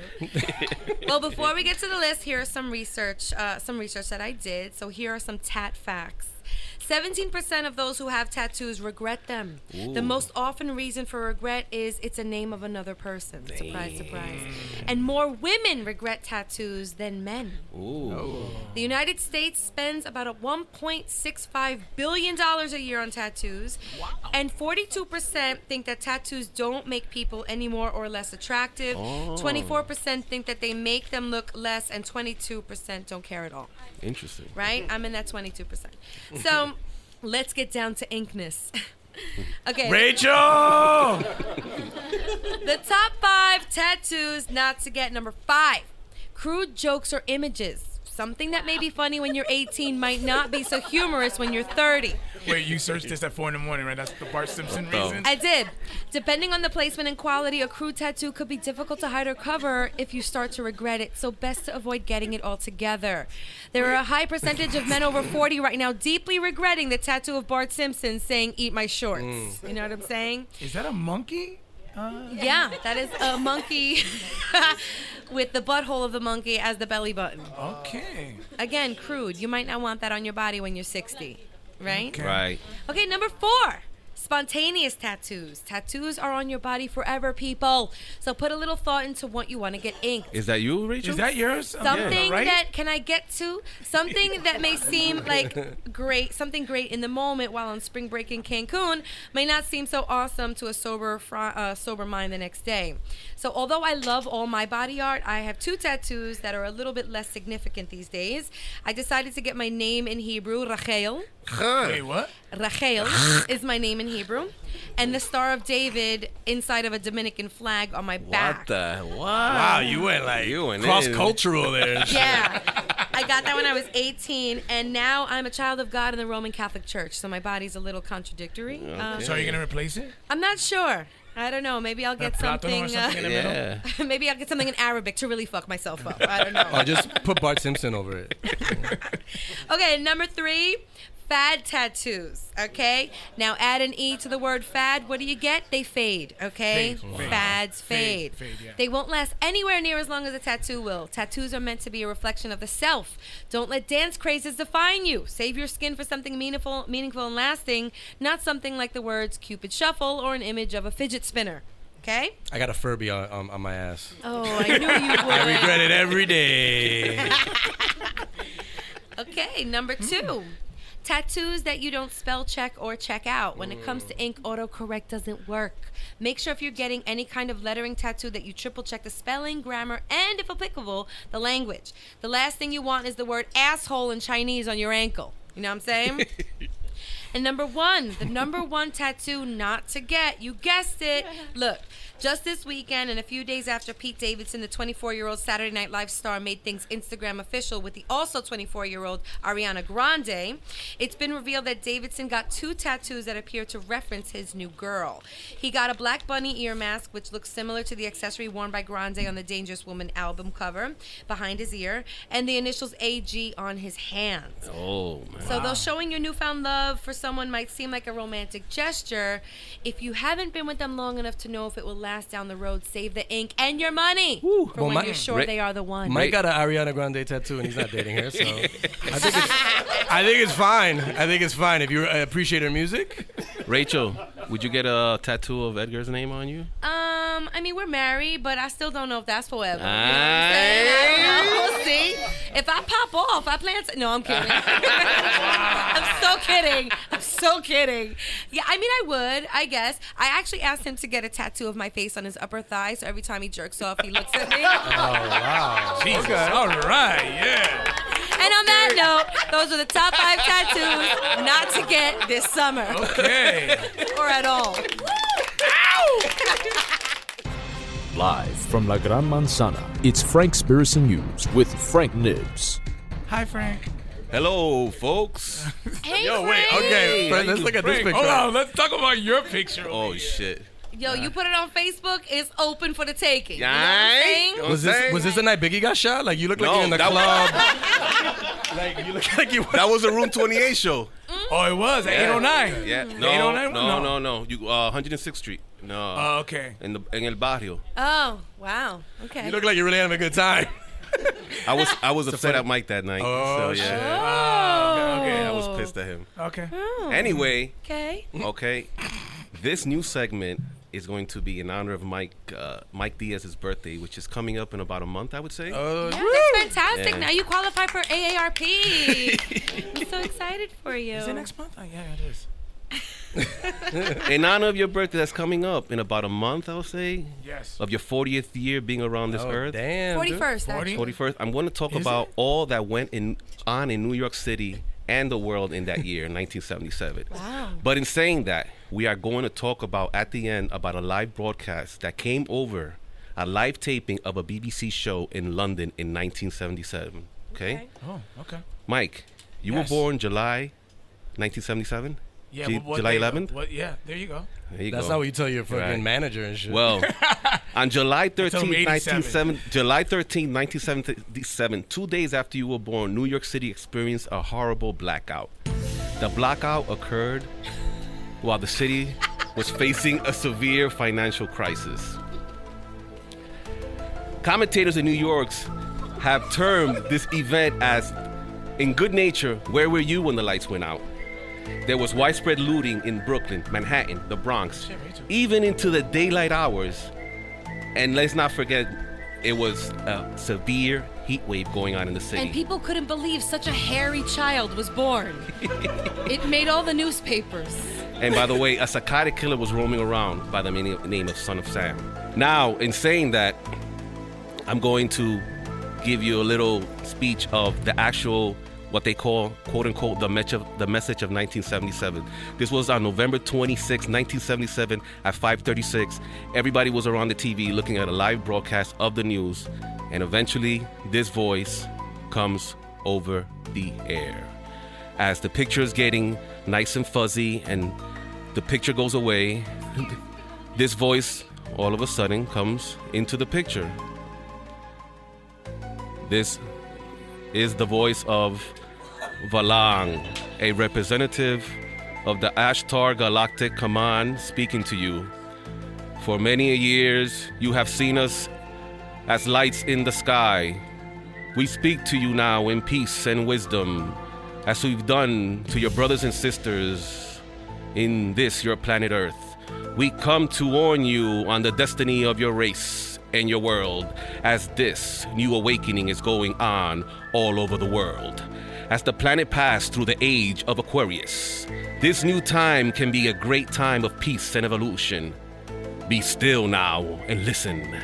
well, before we get to the list, here are some research, uh, some research that I did. So here are some tat facts. 17% of those who have tattoos regret them. The most often reason for regret is it's a name of another person. Surprise, surprise. And more women regret tattoos than men. Ooh. Oh. The United States spends about a 1.65 billion dollars a year on tattoos, and 42% think that tattoos don't make people any more or less attractive. 24% think that they make them look less, and 22% don't care at all. Interesting. Right? I'm in that 22%. So let's get down to inkness. okay. Rachel! The top five tattoos not to get. Number five, crude jokes or images. Something that may be funny when you're 18 might not be so humorous when you're 30. Wait, you searched this at four in the morning, right? That's the Bart Simpson Oh. reason. I did. Depending on the placement and quality, a crude tattoo could be difficult to hide or cover if you start to regret it, so best to avoid getting it altogether. There are a high percentage of men over 40 right now deeply regretting the tattoo of Bart Simpson saying, Eat my shorts. Mm. You know what I'm saying? Is that a monkey? Uh. Yeah, that is a monkey with the butthole of the monkey as the belly button. Okay. Again, crude. You might not want that on your body when you're 60, right? Okay. Right. Okay, number four. Spontaneous tattoos. Tattoos are on your body forever, people. So put a little thought into what you want to get inked. Is that you, Rachel? Is that yours? Something right? that can I get to? Something that may seem like great, something great in the moment while on spring break in Cancun may not seem so awesome to a sober, fr- uh, sober mind the next day. So although I love all my body art, I have two tattoos that are a little bit less significant these days. I decided to get my name in Hebrew, Rachel. Wait, what? Rachel is my name in Hebrew, and the Star of David inside of a Dominican flag on my back. What the? What? Wow, you went like You went in. cross cultural there. Yeah. I got that when I was 18, and now I'm a child of God in the Roman Catholic Church, so my body's a little contradictory. Um, So are you gonna replace it? I'm not sure. I don't know. Maybe I'll get plátano something. or something in the middle? Yeah. maybe I'll get something in Arabic to really fuck myself up. I don't know. I'll just put Bart Simpson over it. Okay, number three, fad tattoos. Okay, now add an e to the word fad. What do you get? They fade. Okay, Fade. Fade. fads fade. Fade, fade, yeah. They won't last anywhere near as long as a tattoo will. Tattoos are meant to be a reflection of the self. Don't let dance crazes define you. Save your skin for something meaningful, meaningful and lasting, not something like the words "Cupid Shuffle" or an image of a fidget spinner. Okay. I got a Furby on, on, on my ass. Oh, I knew you would. I regret it every day. Okay, number two. Tattoos that you don't spell check or check out. When it comes to ink, autocorrect doesn't work. Make sure if you're getting any kind of lettering tattoo that you triple check the spelling, grammar, and if applicable, the language. The last thing you want is the word asshole in Chinese on your ankle. You know what I'm saying? And number one, the number one tattoo not to get, you guessed it. Look, Just this weekend, and a few days after Pete Davidson, the 24 year old Saturday Night Live star, made things Instagram official with the also 24 year old Ariana Grande, it's been revealed that Davidson got two tattoos that appear to reference his new girl. He got a black bunny ear mask, which looks similar to the accessory worn by Grande on the Dangerous Woman album cover behind his ear, and the initials AG on his hands. Oh man. So, though showing your newfound love for someone might seem like a romantic gesture, if you haven't been with them long enough to know if it will last down the road, save the ink and your money for Well, when my- you're sure Ra- they are the one. Mike got an Ariana Grande tattoo and he's not dating her, so I think it's, I think it's fine. I think it's fine if you uh, appreciate her music. Rachel, would you get a tattoo of Edgar's name on you? Um, I mean, we're married, but I still don't know if that's forever. You know what I'm? I know. We'll see. If I pop off, I plan to. No, I'm kidding. I'm so kidding. I'm so kidding. Yeah, I mean, I would, I guess. I actually asked him to get a tattoo of my face on his upper thigh, so every time he jerks off, he looks at me. Oh wow. Jesus. All right. Yeah. And on that note, those are the top five tattoos not to get this summer Okay. or at all. Live from La Gran Manzana, it's Frankspiracy News with Frank Nibs. Hi, Frank. Hello, folks. Hey, Yo, wait. Frank. Okay, Fred, let's look at this Frank, picture. hold on. Let's talk about your picture. Oh shit. Yo, you put it on Facebook, it's open for the taking. You know what I'm saying? Was this was this the night Biggie got shot? Like you look like No, you're in the that club. like you look like you. That was a Room 28 show. Oh, it was at 809. Yeah. No, 809? no, no, no. You uh, 106th Street. No. Oh, okay. in the in el barrio. Oh, wow. Okay. You look like you're really having a good time. I was I was upset at Mike that night. Oh, so shit. yeah. oh. okay, Yeah, I was pissed at him. Okay. Oh. Anyway, Okay. okay. This new segment is going to be in honor of Mike uh, Mike Diaz's birthday, which is coming up in about a month, I would say. Oh, Yeah, that's fantastic. Yeah. Now you qualify for AARP. I'm so excited for you. Is it next month? Oh, yeah, it is. in honor of your birthday that's coming up in about a month, I'll say. Yes. Of your 40th year being around this oh, earth. damn. 41st, 40? 41st. I'm going to talk Is about it? all that went in on in New York City and the world in that year, 1977. Wow. But in saying that, we are going to talk about at the end about a live broadcast that came over a live taping of a BBC show in London in 1977. Okay, Okay. Oh, okay. Mike, you Yes. were born July 1977. Yeah. Ju- what- what July day- 11th. What, yeah, there you go. There you That's go. not what you tell your fucking Right. manager and shit. Well, on July 13, Until 87. 1970, July 13, 1977, two days after you were born, New York City experienced a horrible blackout. The blackout occurred while the city was facing a severe financial crisis. Commentators in New York's have termed this event as, in good nature, where were you when the lights went out? There was widespread looting in Brooklyn, Manhattan, the Bronx, even into the daylight hours. And let's not forget, it was a severe heat wave going on in the city. And people couldn't believe such a hairy child was born. it made all the newspapers. And by the way, a psychotic killer was roaming around by the name of Son of Sam. Now, in saying that, I'm going to give you a little speech of the actual, what they call, quote unquote, the, message of, the message of 1977. This was on November 26, 1977, at 5:36. Everybody was around the TV looking at a live broadcast of the news, and eventually, this voice comes over the air as the picture is getting nice and fuzzy and the picture goes away, this voice all of a sudden comes into the picture. This is the voice of Valang, a representative of the Ashtar Galactic Command speaking to you. For many years, you have seen us as lights in the sky. We speak to you now in peace and wisdom, as we've done to your brothers and sisters in this, your planet Earth. We come to warn you on the destiny of your race and your world, as this new awakening is going on all over the world. As the planet passed through the age of Aquarius, this new time can be a great time of peace and evolution. Be still now and listen.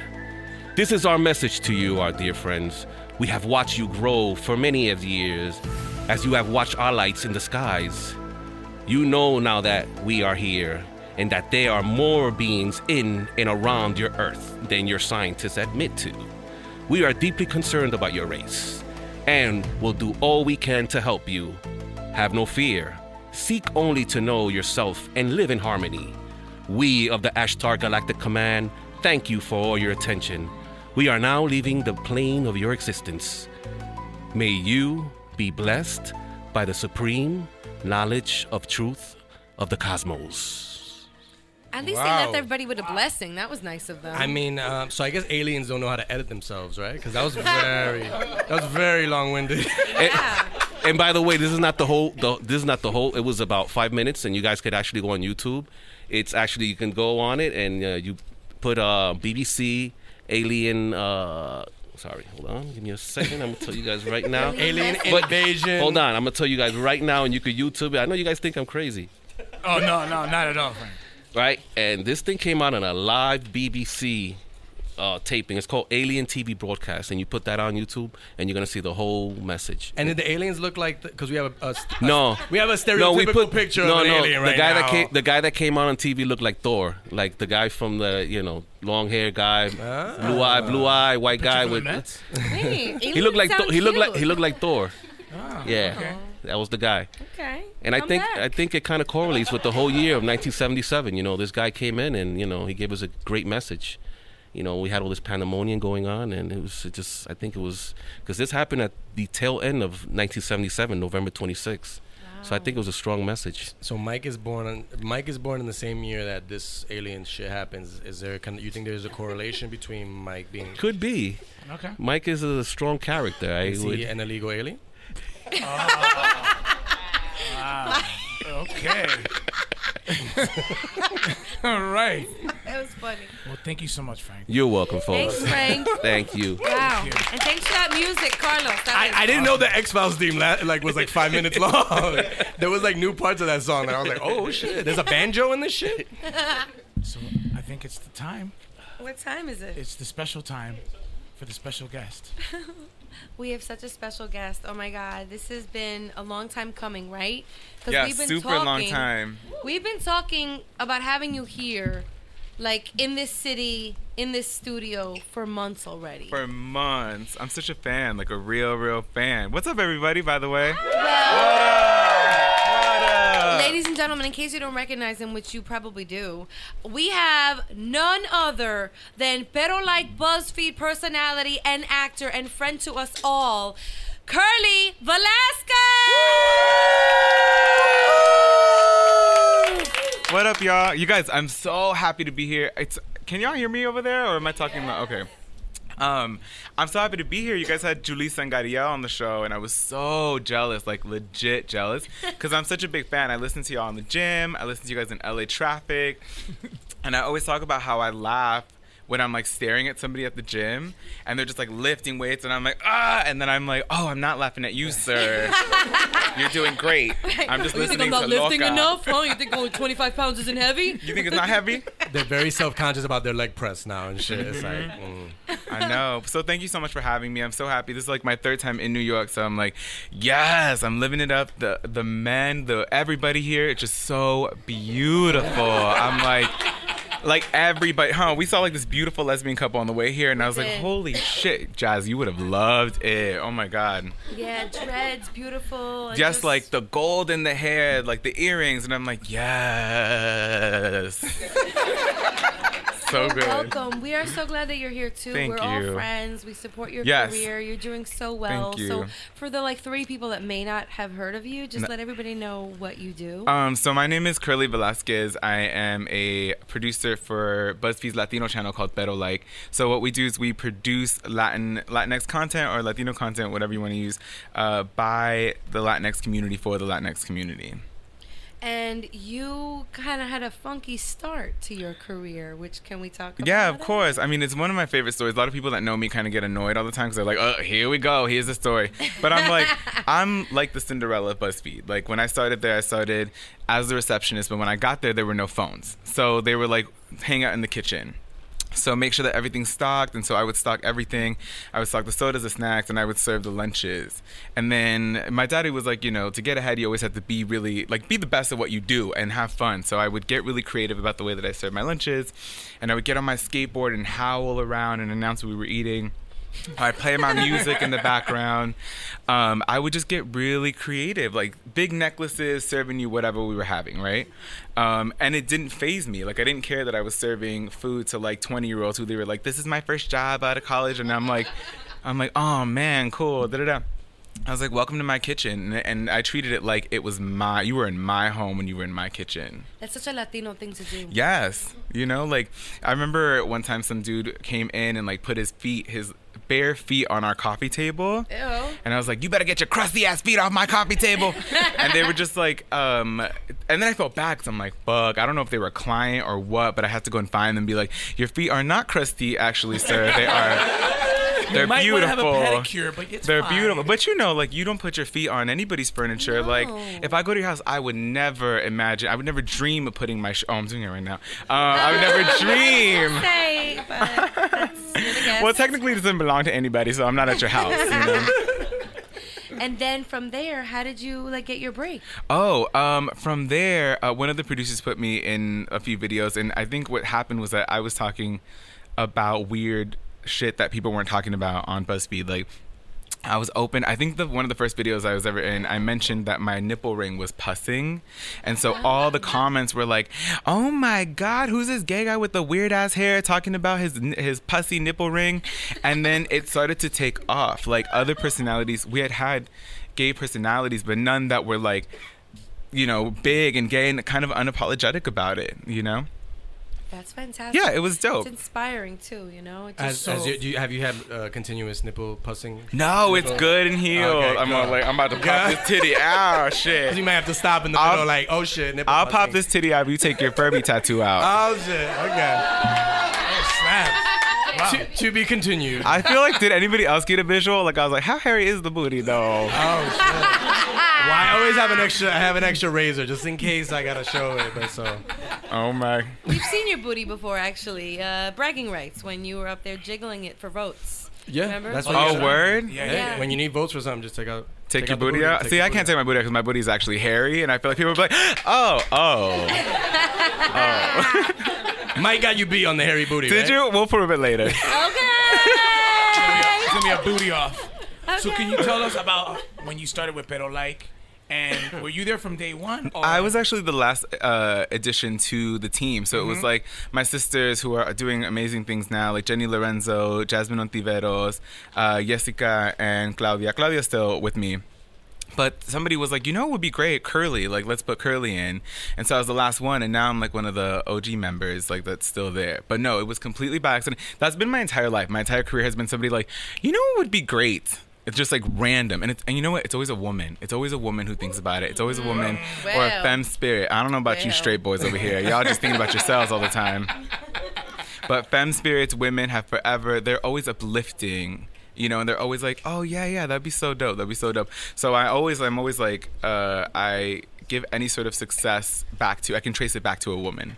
This is our message to you, our dear friends. We have watched you grow for many of years, as you have watched our lights in the skies. You know now that we are here, and that there are more beings in and around your Earth than your scientists admit to. We are deeply concerned about your race and we'll do all we can to help you. Have no fear. Seek only to know yourself and live in harmony. We of the Ashtar Galactic Command thank you for all your attention. We are now leaving the plane of your existence. May you be blessed by the supreme knowledge of truth of the cosmos. At least they left everybody with a blessing. That was nice of them. I mean, um, so I guess aliens don't know how to edit themselves, right? Because that was very, that was very long-winded. And, and by the way, this is not the whole. The, this is not the whole. It was about five minutes, and you guys could actually go on YouTube. It's actually you can go on it and uh, you put uh, BBC Alien. Uh, sorry, hold on. Give me a second. I'm gonna tell you guys right now. Alien But- invasion. Hold on. I'm gonna tell you guys right now, and you could YouTube it. I know you guys think I'm crazy. Oh no, no, not at all, Frank. Right? And this thing came out on a live BBC uh, taping. It's called Alien TV Broadcast, and you put that on YouTube, and you're gonna see the whole message. And did the aliens look like? Because we have a, a st- No, we have a stereotypical no, we put, picture no, of an no, alien the right guy now. that came, the guy that came out on TV looked like Thor, like the guy from the you know long hair guy, Ah. blue eye, blue eye, white guy with. Hey, he looked like aliens Thor- he looked like sound he looked like Thor. Ah, yeah, okay. That was the guy. Okay. And I think back. I think it kind of correlates with the whole year of 1977. You know, this guy came in and you know he gave us a great message. You know, we had all this pandemonium going on, and it was it just I think it was because this happened at the tail end of 1977, November 26th. So I think it was a strong message. So Mike is born. On, Mike is born in the same year that this alien shit happens. Is there? Can you think there's a correlation between Mike being? Could be. Okay. Mike is a strong character. I Is would. he an illegal alien? Ah. Wow. Okay. All right. That was funny. Well, thank you so much, Frank. You're welcome, folks. Thanks, Frank. Thank you. Wow. And thanks for that music, Carlos. That I, I didn't know the X Files theme la- like was like five minutes long. there was like new parts of that song that I was like, oh shit, there's a banjo in this shit. So I think it's the time. what time is it? It's the special time for the special guest. We have such a special guest. Oh my God, this has been a long time coming, right? Yeah, super long time. We've been talking about having you here, like in this city, in this studio, for months already. For months. I'm such a fan, like a real, real fan. What's up, everybody, by the way? Ladies and gentlemen, in case you don't recognize him, which you probably do, we have none other than Pero Like BuzzFeed personality and actor and friend to us all, Curly Velasquez! What up, y'all? You guys, I'm so happy to be here. It's can y'all hear me over there, or am I talking loud? Okay. Um, I'm so happy to be here. You guys had Julie Sangariel on the show, and I was so jealous, like legit jealous, because I'm such a big fan. I listen to y'all in the gym. I listen to you guys in LA traffic, and I always talk about how I laugh when I'm like staring at somebody at the gym, and they're just like lifting weights, and I'm like ah, and then I'm like, oh, I'm not laughing at you, sir. You're doing great. I'm just you listening think I'm not lifting Loca. enough? Huh? You think only 25 pounds isn't heavy? You think it's not heavy? They're very self conscious about their leg press now and shit. It's like, mm. I know. So thank you so much for having me. I'm so happy. This is like my third time in New York, so I'm like, yes, I'm living it up. The the men, the everybody here, it's just so beautiful. I'm like. Like everybody, huh? We saw like this beautiful lesbian couple on the way here, and I was like, "Holy shit, Jazz, you would have loved it! Oh my god!" Yeah, dreads, beautiful. and Just like the gold in the hair, like the earrings, and I'm like, "Yes." so good. Welcome. We are so glad that you're here too. Thank We're all friends. We support your Yes. career. You're doing so well. Thank you. So for the like three people that may not have heard of you, just No. let everybody know what you do. Um, so my name is Curly Velasquez. I am a producer for BuzzFeed's Latino channel called Pero Like. So what we do is we produce Latin Latinx content or Latino content, whatever you want to use, uh, by the Latinx community for the Latinx community. And you kind of had a funky start to your career, which can we talk about? Yeah, of course. I mean, it's one of my favorite stories. A lot of people that know me kind of get annoyed all the time because they're like, "Oh, here we go. Here's the story." But I'm like, I'm like the Cinderella of BuzzFeed. Like when I started there, I started as the receptionist, but when I got there, there were no phones, so they were like, hang out in the kitchen. So make sure that everything's stocked, and so I would stock everything. I would stock the sodas, the snacks, and I would serve the lunches. And then my daddy was like, you know, to get ahead, you always have to be really like be the best at what you do and have fun. So I would get really creative about the way that I served my lunches, and I would get on my skateboard and howl around and announce what we were eating. I'd play my music in the background. Um, I would just get really creative, like big necklaces, serving you whatever we were having, right? Um, and it didn't phase me. Like I didn't care that I was serving food to like 20 year olds who they were like, "This is my first job out of college," and I'm like, I'm like, "Oh man, cool." Da da da. I was like, "Welcome to my kitchen," and, and I treated it like it was my. You were in my home when you were in my kitchen. That's such a Latino thing to do. Yes, you know, like I remember one time some dude came in and like put his feet, his bare feet on our coffee table. Ew. And I was like, "You better get your crusty ass feet off my coffee table." and they were just like, um, and then I felt bad because I'm like, "Fuck, I don't know if they were a client or what," but I had to go and find them and be like, "Your feet are not crusty, actually, sir. They are." They're might beautiful. have a pedicure, but it's They're fine. beautiful. But you know, like you don't put your feet on anybody's furniture. Like if I go to your house, I would never imagine. I would never dream of putting my. Sh- oh, I'm doing it right now. Uh, I would never dream. Say, but that's you're the guest. Well, technically, it doesn't belong to anybody, so I'm not at your house. You know? And then from there, how did you like get your break? Oh, um, from there, uh, one of the producers put me in a few videos, and I think what happened was that I was talking about weird shit that people weren't talking about on BuzzFeed. Like, I was open. I think the one of the first videos I was ever in, I mentioned that my nipple ring was pussing, and so oh, all the comments were like, "Oh my god, who's this gay guy with the weird ass hair talking about his his pussy nipple ring?" And then it started to take off. Like other personalities, we had had gay personalities, but none that were like, you know, big and gay and kind of unapologetic about it. You know. That's fantastic. Yeah, it was dope. It's inspiring too, you know. It As, just as you, do you, have you had uh, continuous nipple pussing? No, it's good and healed. Okay, I'm good. all like, I'm about to pop Good. this titty out. Shit. You might have to stop in the I'll- middle, like, oh shit, nipple I'll pop this titty out. if You take your Furby tattoo out. Oh shit. Okay. Oh, snap. To, to be continued. I feel like did anybody else get a visual? Like I was like, how hairy is the booty though? Oh shit. Well, I always have an extra. I have an extra razor just in case I gotta show it. But so. Oh my. We've seen your booty before, actually. Uh, bragging rights when you were up there jiggling it for votes. Yeah. Remember? That's Oh, what you gotta- word? Yeah, Yeah. When you need votes for something, just take out. Take, your the booty, out. take See, your I can't take my booty out because my booty is actually hairy, and I feel like people will be like, oh, oh. oh. Mike got you beat on the hairy booty. Did right? you? We'll prove it later. It's gonna be a booty off. So can you tell us about when you started with Pero Like, and were you there from day one? Or? I was actually the last uh, addition to the team. So it was Mhm. like my sisters who are doing amazing things now, like Jenny Lorenzo, Jasmine Ontiveros, uh, Jessica, and Claudia. Claudia's still with me. But somebody was like, you know, it would be great, Curly. Like, let's put Curly in. And so I was the last one, and now I'm like one of the OG members, like that's still there. But no, it was completely by accident. That's been my entire life. My entire career has been somebody like, you know, what would be great. It's just like random, and it's and you know what? It's always a woman. It's always a woman who thinks about it. It's always a woman or a Well. femme spirit. I don't know about you straight boys over here. Y'all just thinking about yourselves all the time. But femme spirits, women have forever. They're always uplifting, you know, and they're always like, "Oh yeah, yeah, that'd be so dope. That'd be so dope." So I always, I'm always like, uh, I give any sort of success back to. I can trace it back to a woman.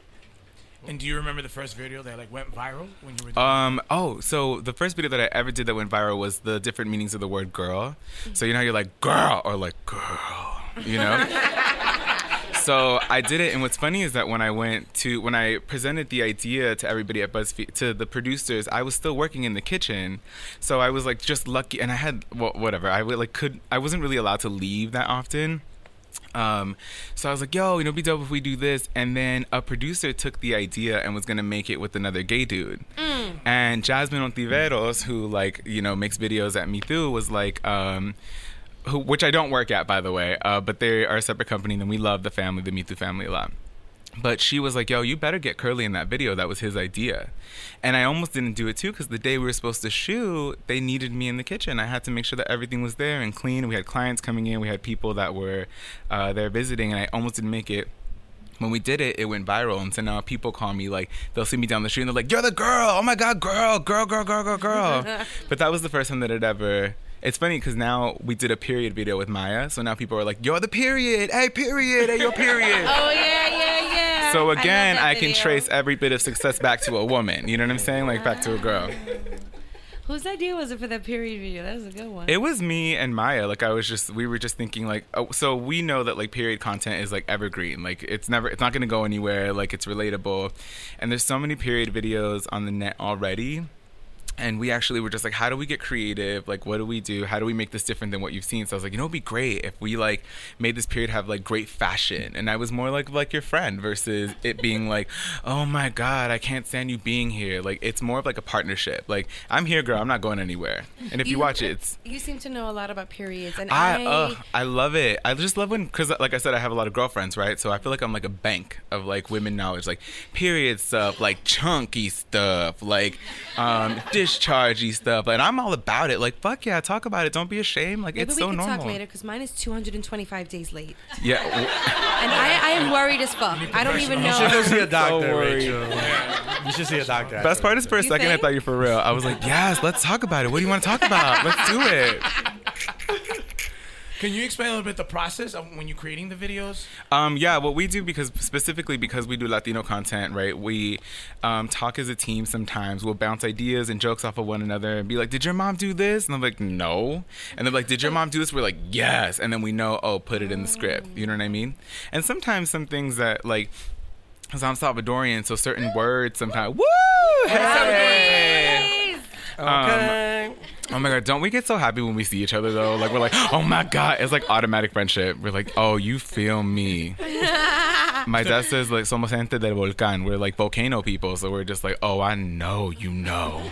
And do you remember the first video that like went viral when you were? Doing Um. Oh, so the first video that I ever did that went viral was the different meanings of the word "girl." So you know, how you're like "girl" or like "girl," you know. so I did it, and what's funny is that when I went to when I presented the idea to everybody at BuzzFeed, to the producers, I was still working in the kitchen, so I was like just lucky, and I had well, whatever. I would like could I wasn't really allowed to leave that often. Um, so I was like, yo, you know, be dope if we do this. And then a producer took the idea and was gonna make it with another gay dude. And Jasmine Ontiveros, who like, you know, makes videos at Mitú, was like, um, who, which I don't work at, by the way, uh, but they are a separate company, and we love the family, the Mitú family, a lot. But she was like, "Yo, you better get Curly in that video. That was his idea." And I almost didn't do it too because the day we were supposed to shoot, they needed me in the kitchen. I had to make sure that everything was there and clean. We had clients coming in. We had people that were uh, there visiting, and I almost didn't make it. When we did it, it went viral, and so now people call me like they'll see me down the street and they're like, "You're the girl! Oh my god, girl, girl, girl, girl, girl, girl!" but that was the first time that it ever. It's funny because now we did a period video with Maya, so now people are like, "You're the period! Hey, period! Hey, your period!" Oh yeah, yeah, yeah. So again, that I, can trace every bit of success back to a woman. You know what I'm saying? Like back to a girl. Whose idea was it for that period video? That was a good one. It was me and Maya. Like I was just, we were just thinking like, oh, so we know that like period content is like evergreen. Like it's never, it's not gonna go anywhere. Like it's relatable, and there's so many period videos on the net already. And we actually were just like, how do we get creative? Like, what do we do? How do we make this different than what you've seen? So I was like, you know, it'd be great if we like made this period have like great fashion. And I was more like like your friend versus it being like, oh my god, I can't stand you being here. Like it's more of like a partnership. Like I'm here, girl. I'm not going anywhere. And if you, watch it, it's You seem to know a lot about periods, and I I. uh, I love it. I just love when because like I said, I have a lot of girlfriends, right? So I feel like I'm like a bank of like women knowledge, like period stuff, like chunky stuff, like um dischargey stuff, and I'm all about it. Like fuck yeah, talk about it. Don't be ashamed. Like Maybe it's we so can normal. talk later because mine is 225 days late, Yeah. and I, I am worried as fuck. I don't even know. You should go see a doctor, worried. Rachel. You should see a doctor. Best part is for a You second I thought you were for real. I was like, yes, let's talk about it. What do you want to talk about? Let's do it. Can you explain a little bit the process of when you're creating the videos? Um, yeah, what we do because specifically because we do Latino content, right? We um, talk as a team. Sometimes we'll bounce ideas and jokes off of one another and be like, "Did your mom do this?" And I'm like, "No," and they're like, "Did your mom do this?" We're like, "Yes," and then we know, oh, put it in the script. You know what I mean? And sometimes some things that like, because I'm Salvadorian, so certain words sometimes, woo, hey. Okay. Oh my god, don't we get so happy when we see each other though? Like we're like, oh my god, it's like automatic friendship. We're like, oh, you feel me. My dad says like somos gente del volcán. We're like volcano people, so we're just like, oh, I know you know.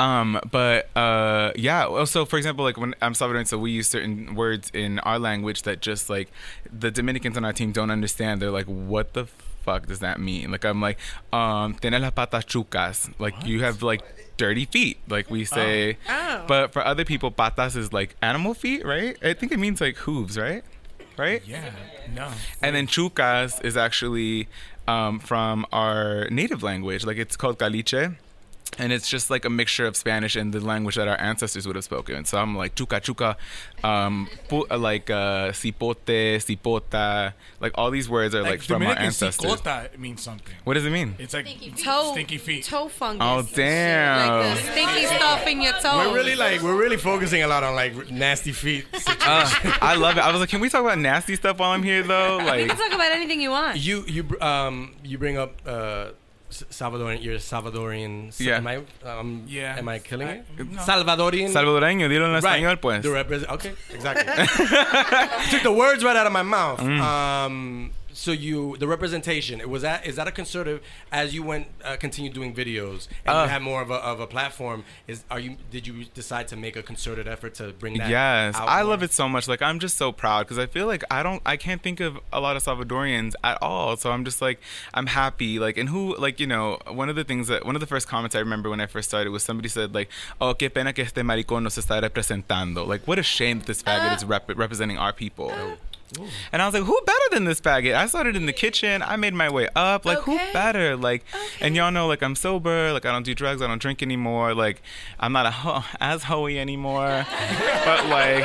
Um, but uh, yeah. well, So, for example, like when I'm Salvadoran, so we use certain words in our language that just like the Dominicans on our team don't understand. They're like, what the fuck does that mean? Like I'm like, um, tienes las patas chucas. Like you have like dirty feet. Like we say. Oh. But for other people, patas is like animal feet, right? I think it means like hooves, right? Right? Yeah. No. And then chucas is actually um, from our native language. Like it's called caliche. And it's just like a mixture of Spanish and the language that our ancestors would have spoken. So I'm like chuca chuca, um, pu- uh, like uh, cipote, cipota, like all these words are like, from our ancestors. cicota means something. What does it mean? It's like stinky toe, stinky feet. toe fungus. Oh damn! Like the stinky stuff in your toes. We're really like we're really focusing a lot on like nasty feet. Uh, I love it. I was like, can we talk about nasty stuff while I'm here though? you Like, can talk about anything you want. You you um you bring up uh S- Salvadorian. You're Salvadorian. Yeah. Am I um Yeah. Am I killing I- it? no. Salvadorian. salvadoreño, dilo en Right. español, pues. The represent. Okay, exactly. Took the words right out of my mouth. Um, so you the representation. It was that is that a concerted as you went uh, continued doing videos and Uh, you had more of a, of a platform. Is are you did you decide to make a concerted effort to bring that? Yes, out I more? love it so much. Like I'm just so proud because I feel like I don't, I can't think of a lot of Salvadorians at all. So I'm just like, I'm happy. Like, and who, like, you know, one of the things that one of the first comments I remember when I first started was somebody said like, "Oh, qué pena que este maricón no se está representando." Like, what a shame that this faggot is rep- representing our people. And I was like, who better than this baguette? I started in the kitchen. I made my way up. Like, who better? Like, and y'all know, like, I'm sober. Like, I don't do drugs. I don't drink anymore. Like, I'm not a ho- as hoey anymore. but like,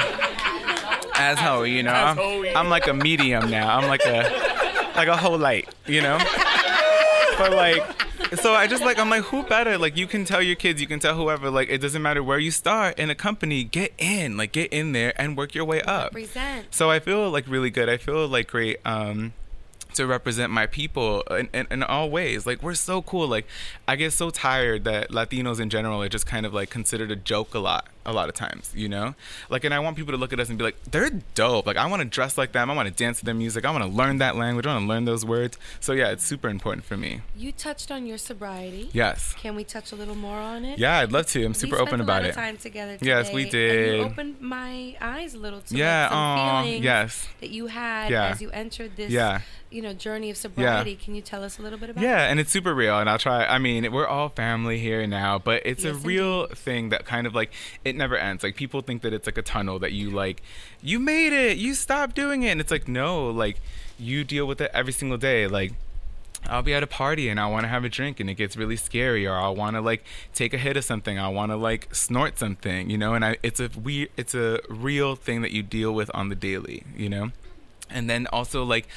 as hoey, you know, I'm, I'm like a medium now. I'm like a like a Hoe-Lite, you know. but like, so I just like I'm like, who better? Like, you can tell your kids, you can tell whoever. Like, it doesn't matter where you start in a company. Get in, like, get in there and work your way up. Represent. So I feel like really good. I feel like great um, to represent my people in, in, in all ways. Like we're so cool. Like I get so tired that Latinos in general are just kind of like considered a joke a lot. A lot of times, you know, like, and I want people to look at us and be like, they're dope. Like, I want to dress like them. I want to dance to their music. I want to learn that language. I want to learn those words. So yeah, it's super important for me. You touched on your sobriety. Yes. Can we touch a little more on it? Yeah, I'd love to. I'm We super spent open a about lot it. Of time together today, Yes, we today, And you did. opened my eyes a little to Yeah, like, some aw, feelings yes. that you had Yeah. as you entered this, Yeah. You know, journey of sobriety. Can you tell us a little bit about it? Yeah, and it's super real, and I'll try. I mean, we're all family here now, but it's a Yes, real thing that kind of like it never ends. Like people think that it's like a tunnel that you like, you made it, you stopped doing it, and it's like no, like you deal with it every single day. Like I'll be at a party and I want to have a drink and it gets really scary, or I want to like take a hit of something, I want to like snort something, you know. And I, it's a we, it's a real thing that you deal with on the daily, you know. And then also like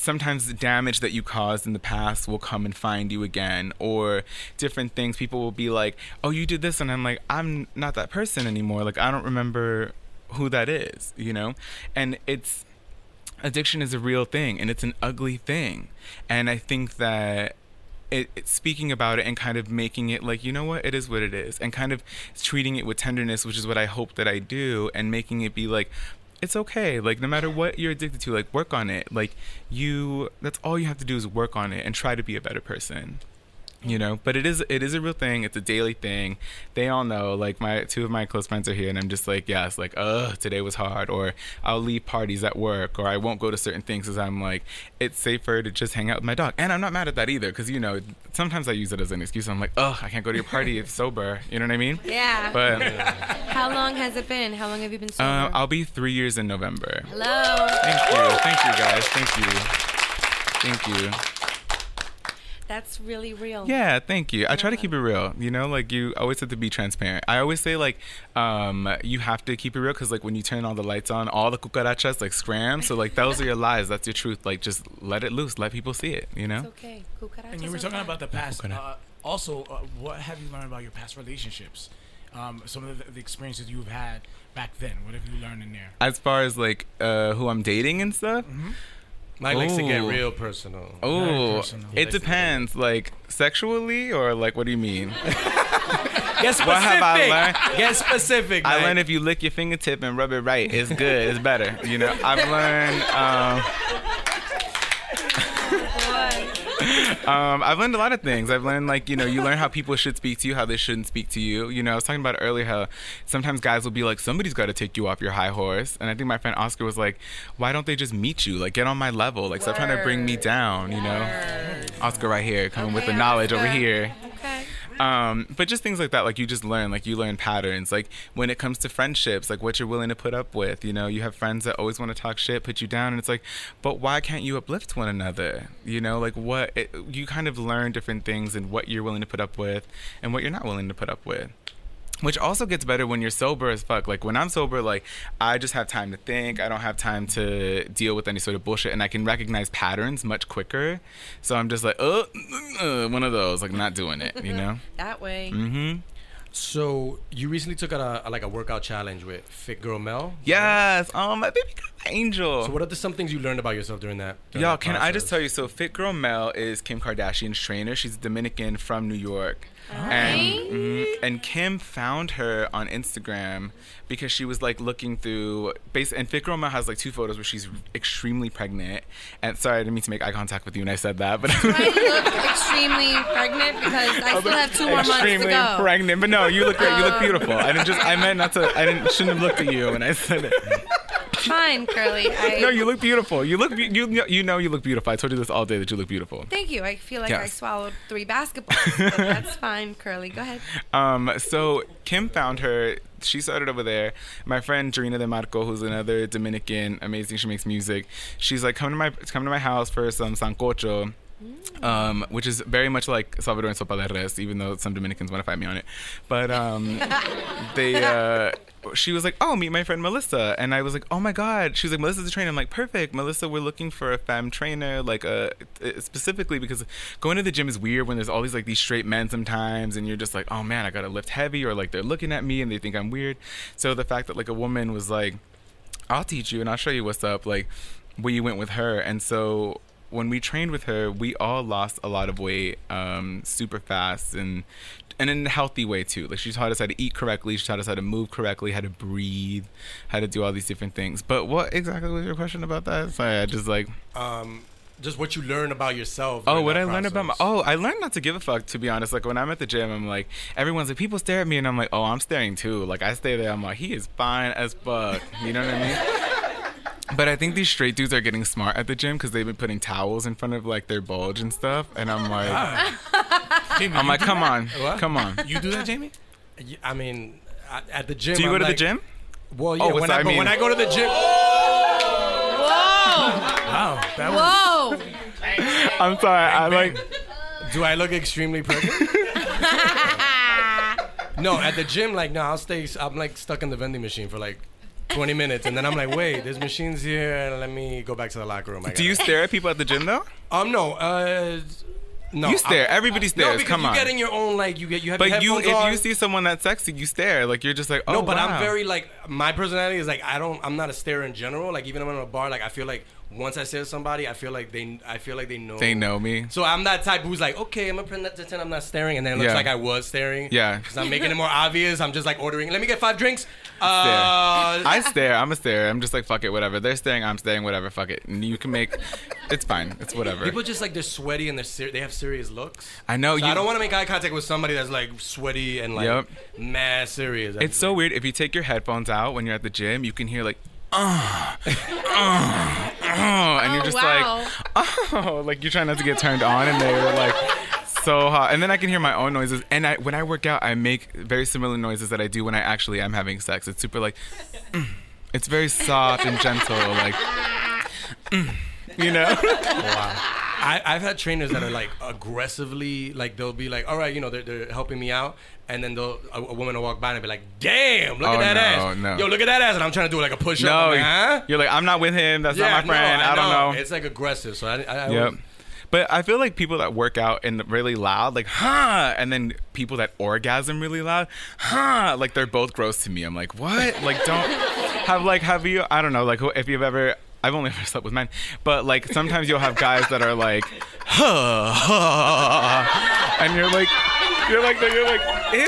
sometimes the damage that you caused in the past will come and find you again or different things. People will be like oh you did this and i'm like i'm not that person anymore. Like i don't remember who that is you know? And it's addiction is a real thing and it's an ugly thing. And i think that it, it- speaking about it and kind of making it like you know what? It is what it is and kind of treating it with tenderness which is what i hope that i do and making it be like it's okay. Like no matter what you're addicted to like work on it. Like you that's all you have to do is work on it and try to be a better person you know but it is it is a real thing. It's a daily thing. They all know like my two of my close friends are here and i'm just like yes like uh today was hard or i'll leave parties at work or i won't go to certain things because i'm like it's safer to just hang out with my dog. And i'm not mad at that either because you know sometimes i use it as an excuse. I'm like oh i can't go to your party. It's sober. You know what i mean? Yeah. but How long has it been? How long have you been sober? um, i'll be three years in november. Hello. thank you. Thank you guys. Thank you. Thank you That's really real. Yeah, thank you. I try to keep it real. You know, like you always have to be transparent. I always say like, um, you have to keep it real because like when you turn all the lights on, all the cucarachas like scram. So like those are your lies. That's your truth. Like just let it loose. Let people see it. You know. Okay. Cucarachas And you were talking about the past. Uh, also, uh, what have you learned about your past relationships? Um, some of the, the experiences you've had back then. What have you learned in there? As far as like uh, who I'm dating and stuff. Mike likes to get Ooh. real personal. Oh, He it likes to- depends. Like sexually or like what do you mean? Get specific. What have I learned? Get specific. I Mike. learned if you lick your fingertip and rub it right, it's good. It's better. You know, I've learned. Um, um, I've learned a lot of things. I've learned like you know, you learn how people should speak to you, how they shouldn't speak to you. You know, I was talking about earlier how sometimes guys will be like, somebody's got to take you off your high horse, and I think my friend Oscar was like, why don't they just meet you? Like, get on my level. Like, stop trying to bring me down. You know, Oscar right here, coming with the knowledge over here. Okay. Um, but just things like that, like you just learn, like you learn patterns. Like when it comes to friendships, like what you're willing to put up with. You know, you have friends that always want to talk shit, put you down, and it's like, but why can't you uplift one another? You know, like what it, you kind of learn different things and what you're willing to put up with and what you're not willing to put up with. Which also gets better when you're sober as fuck. Like when I'm sober, like I just have time to think. I don't have time to deal with any sort of bullshit, and I can recognize patterns much quicker. So I'm just like, oh, uh, one of those, like not doing it, you know. That way. Mm-hmm. So you recently took out a, a like a workout challenge with Fit Girl Mel. Yes. Oh, my baby girl angel. So what are the, some things you learned about yourself during that? during Y'all, that can I just tell you? So, Fit Girl Mel is Kim Kardashian's trainer. She's Dominican from New York. And mhm, and Kim found her on Instagram because she was like looking through base and Mel has like two photos where she's extremely pregnant. And sorry, I didn't mean to make eye contact with you when I said that, but I look extremely pregnant because I still have two more months to go. extremely pregnant. But no, you look great. You look Um, beautiful. I didn't just I meant not to. I didn't shouldn't have looked at you when I said it. Fine, Curly. I, No, you look beautiful. You look be- you you know you look beautiful. I told you this all day that you look beautiful. Thank you. I feel like I swallowed three basketballs. that's fine, Curly. Go ahead. Um, so Kim found her. She started over there. My friend Jarina De Marco, who's another Dominican, amazing. She makes music. She's like, come to my come to my house for some sancocho. Um, which is very much like Salvadoran sopa de res, even though some Dominicans want to fight me on it. But um, they, uh, she was like, "Oh, meet my friend Melissa," and I was like, "Oh my god!" She was like, "Melissa's a trainer." I'm like, "Perfect, Melissa. We're looking for a femme trainer, like a specifically because going to the gym is weird when there's all these like these straight men sometimes, and you're just like, oh man, I gotta lift heavy, or like they're looking at me and they think I'm weird. So the fact that like a woman was like, I'll teach you and I'll show you what's up. Like, we went with her, and so when we trained with her, we all lost a lot of weight, um, super fast, and and in a healthy way too. Like she taught us how to eat correctly, she taught us how to move correctly, how to breathe, how to do all these different things. But what exactly was your question about that? Sorry, I just like. Um, just what you learn about yourself. Oh, what I that learned about my oh, I learned not to give a fuck. To be honest, like when I'm at the gym, I'm like, everyone's like, people stare at me, and I'm like, oh, I'm staring too. Like I stay there, I'm like, he is fine as fuck. You know what I mean? But I think these straight dudes are getting smart at the gym because they've been putting towels in front of like their bulge and stuff, and I'm like, ah. Jaime, I'm like, come that? on, What? come on. You do that, Jaime? I mean, at- at the gym. Do you I'm go to like- the gym? Well, oh, yeah. Oh, when, so I, I but when I go to the gym, Whoa! Wow, that was. Whoa! I'm sorry. I like. do I look extremely pregnant? no, at the gym, like no, I'll stay. I'm like stuck in the vending machine for like 20 minutes, and then I'm like, wait, there's machines here, let me go back to the locker room. I Do you stare at people at the gym though? Um, no. Uh, no. You stare. I- Everybody No, because Come you on. get in your own like you get you have But you, if on. you see someone that's sexy, you stare. Like you're just like, oh no, but wow. I'm very like my personality is like I don't I'm not a stare in general. Like even when I'm in a bar, like I feel like once I stare at somebody, I feel like they I feel like they know They know me. So I'm that type who's like, okay, I'm gonna pretend that I'm not staring, and then it looks Yeah. like I was staring. Yeah. because I'm making it more obvious. I'm just like ordering. Let me get five drinks. Stare. Uh, I stare. I'm a stare. I'm just like fuck it, whatever. They're staring. I'm staring. Whatever. Fuck it. You can make. It's fine. It's whatever. People just like they're sweaty and they're ser- they have serious looks. I know So you. I don't want to make eye contact with somebody that's like sweaty and like Yep. mad serious. It's so weird. If you take your headphones out when you're at the gym, you can hear like, uh, uh, uh, and you're Oh, just wow. like, oh, like you're trying not to get turned on, and they were like so hot. And then I can hear my own noises. And I, when I work out, I make very similar noises that I do when I actually am having sex. It's super like, mm. it's very soft and gentle, like, mm, you know. I, I've had trainers that are like aggressively, like they'll be like, all right, you know, they're, they're helping me out, and then they'll a, a woman will walk by and be like, damn, look Oh, at that no, ass, no. yo, look at that ass, and I'm trying to do like a push up. No, like, huh? you're like, I'm not with him. That's Yeah, not my friend. no, I, don't know. It's like aggressive, so I, I, I Yep. always- But I feel like people that work out and really loud, like huh, and then people that orgasm really loud, huh, like they're both gross to me. I'm like, what? Like, don't have like have you? I don't know. Like, if you've ever. I've only ever slept with men, but like sometimes you'll have guys that are like, huh, huh, and you're like, you're like, you're like, ew,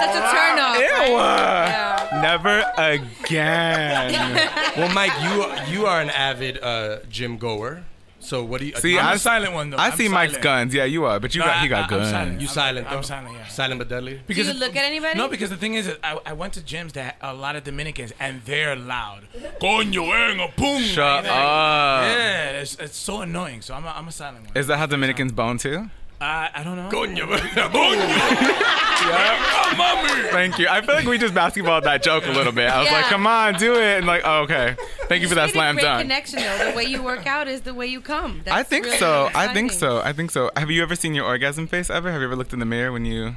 Such a turn off. ew, right? never again. well, Mike, you you are an avid uh, gym goer. So what do you See, I'm I the silent one though. I I'm see Mike's guns. Yeah, you are, but you No, got he got I- I'm guns. silent. You I'm- silent I'm silent, yeah. Silent but deadly. Do you look at anybody? No, because the thing is, I, I went to gyms that a lot of Dominicans and they're loud. Coño, venga, boom. Shut Like, up. Yeah, it's, it's so annoying. So I'm a, I'm a silent one. Is that how Dominicans bone too? Uh, I don't know. Coño, Thank you. I feel like we just basketballed that joke a little bit. I was like, come on, do it. And like, oh, okay. Thank you for that Made a slam great dunk. connection though. The way you work out is the way you come. That's I think really so. I think so. I think so. Have you ever seen your orgasm face ever? Have you ever looked in the mirror when you.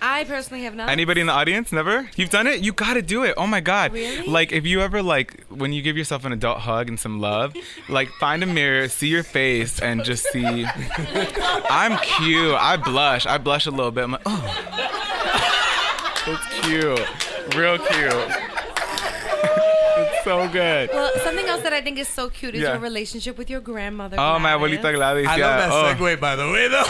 I personally have not. Anybody in the audience? Never? You've done it? You gotta do it. Oh my God. Really? Like, if you ever, like, when you give yourself an adult hug and some love, like, find a mirror, see your face, and just see. I'm cute. I blush. I blush a little bit. I'm like, oh. It's cute. Real cute. It's so good. Well, something else that I think is so cute is Yeah. your relationship with your grandmother. Oh, my abuelita Gladys. I yeah. love that oh. segue, by the way, though.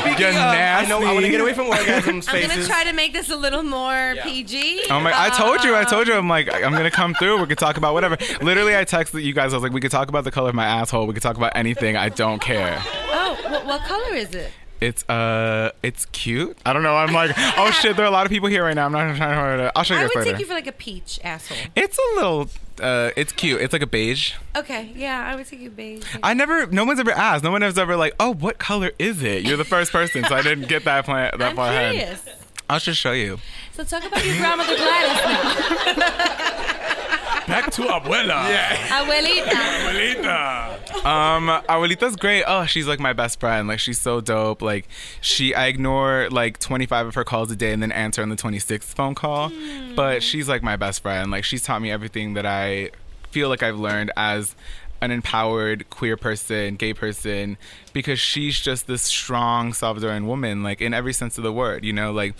Speaking You're of, I know I want to nasty. get away from orgasm I'm gonna try to make this a little more PG. Oh my! I told you. I told Um, you. I'm like, I'm gonna come through. We could talk about whatever. Literally, I texted you guys. I was like, we could talk about the color of my asshole. We could talk about anything. I don't care. Oh, what, what color is it? It's uh, it's cute. I don't know. I'm like, oh shit. There are a lot of people here right now. I'm not trying to. I'll show you I guys would later. take you for like a peach asshole. it's a little. Uh, it's cute. It's like a beige. Okay, yeah, I would take you beige. I never. No one's ever asked. No one has ever like, oh, what color is it? You're the first person, so I didn't get that plan that I'm far ahead. curious. I'll just show you. So talk about your grandmother Gladys now. Back to abuela. Yeah. Abuelita. Abuelita. Um, Abuelita's great. Oh, she's like my best friend. Like she's so dope. Like she, I ignore like 25 of her calls a day and then answer on the 26th phone call. But she's like my best friend. Like she's taught me everything that I feel like I've learned as an empowered queer person, gay person, because she's just this strong Salvadoran woman, like in every sense of the word. You know, like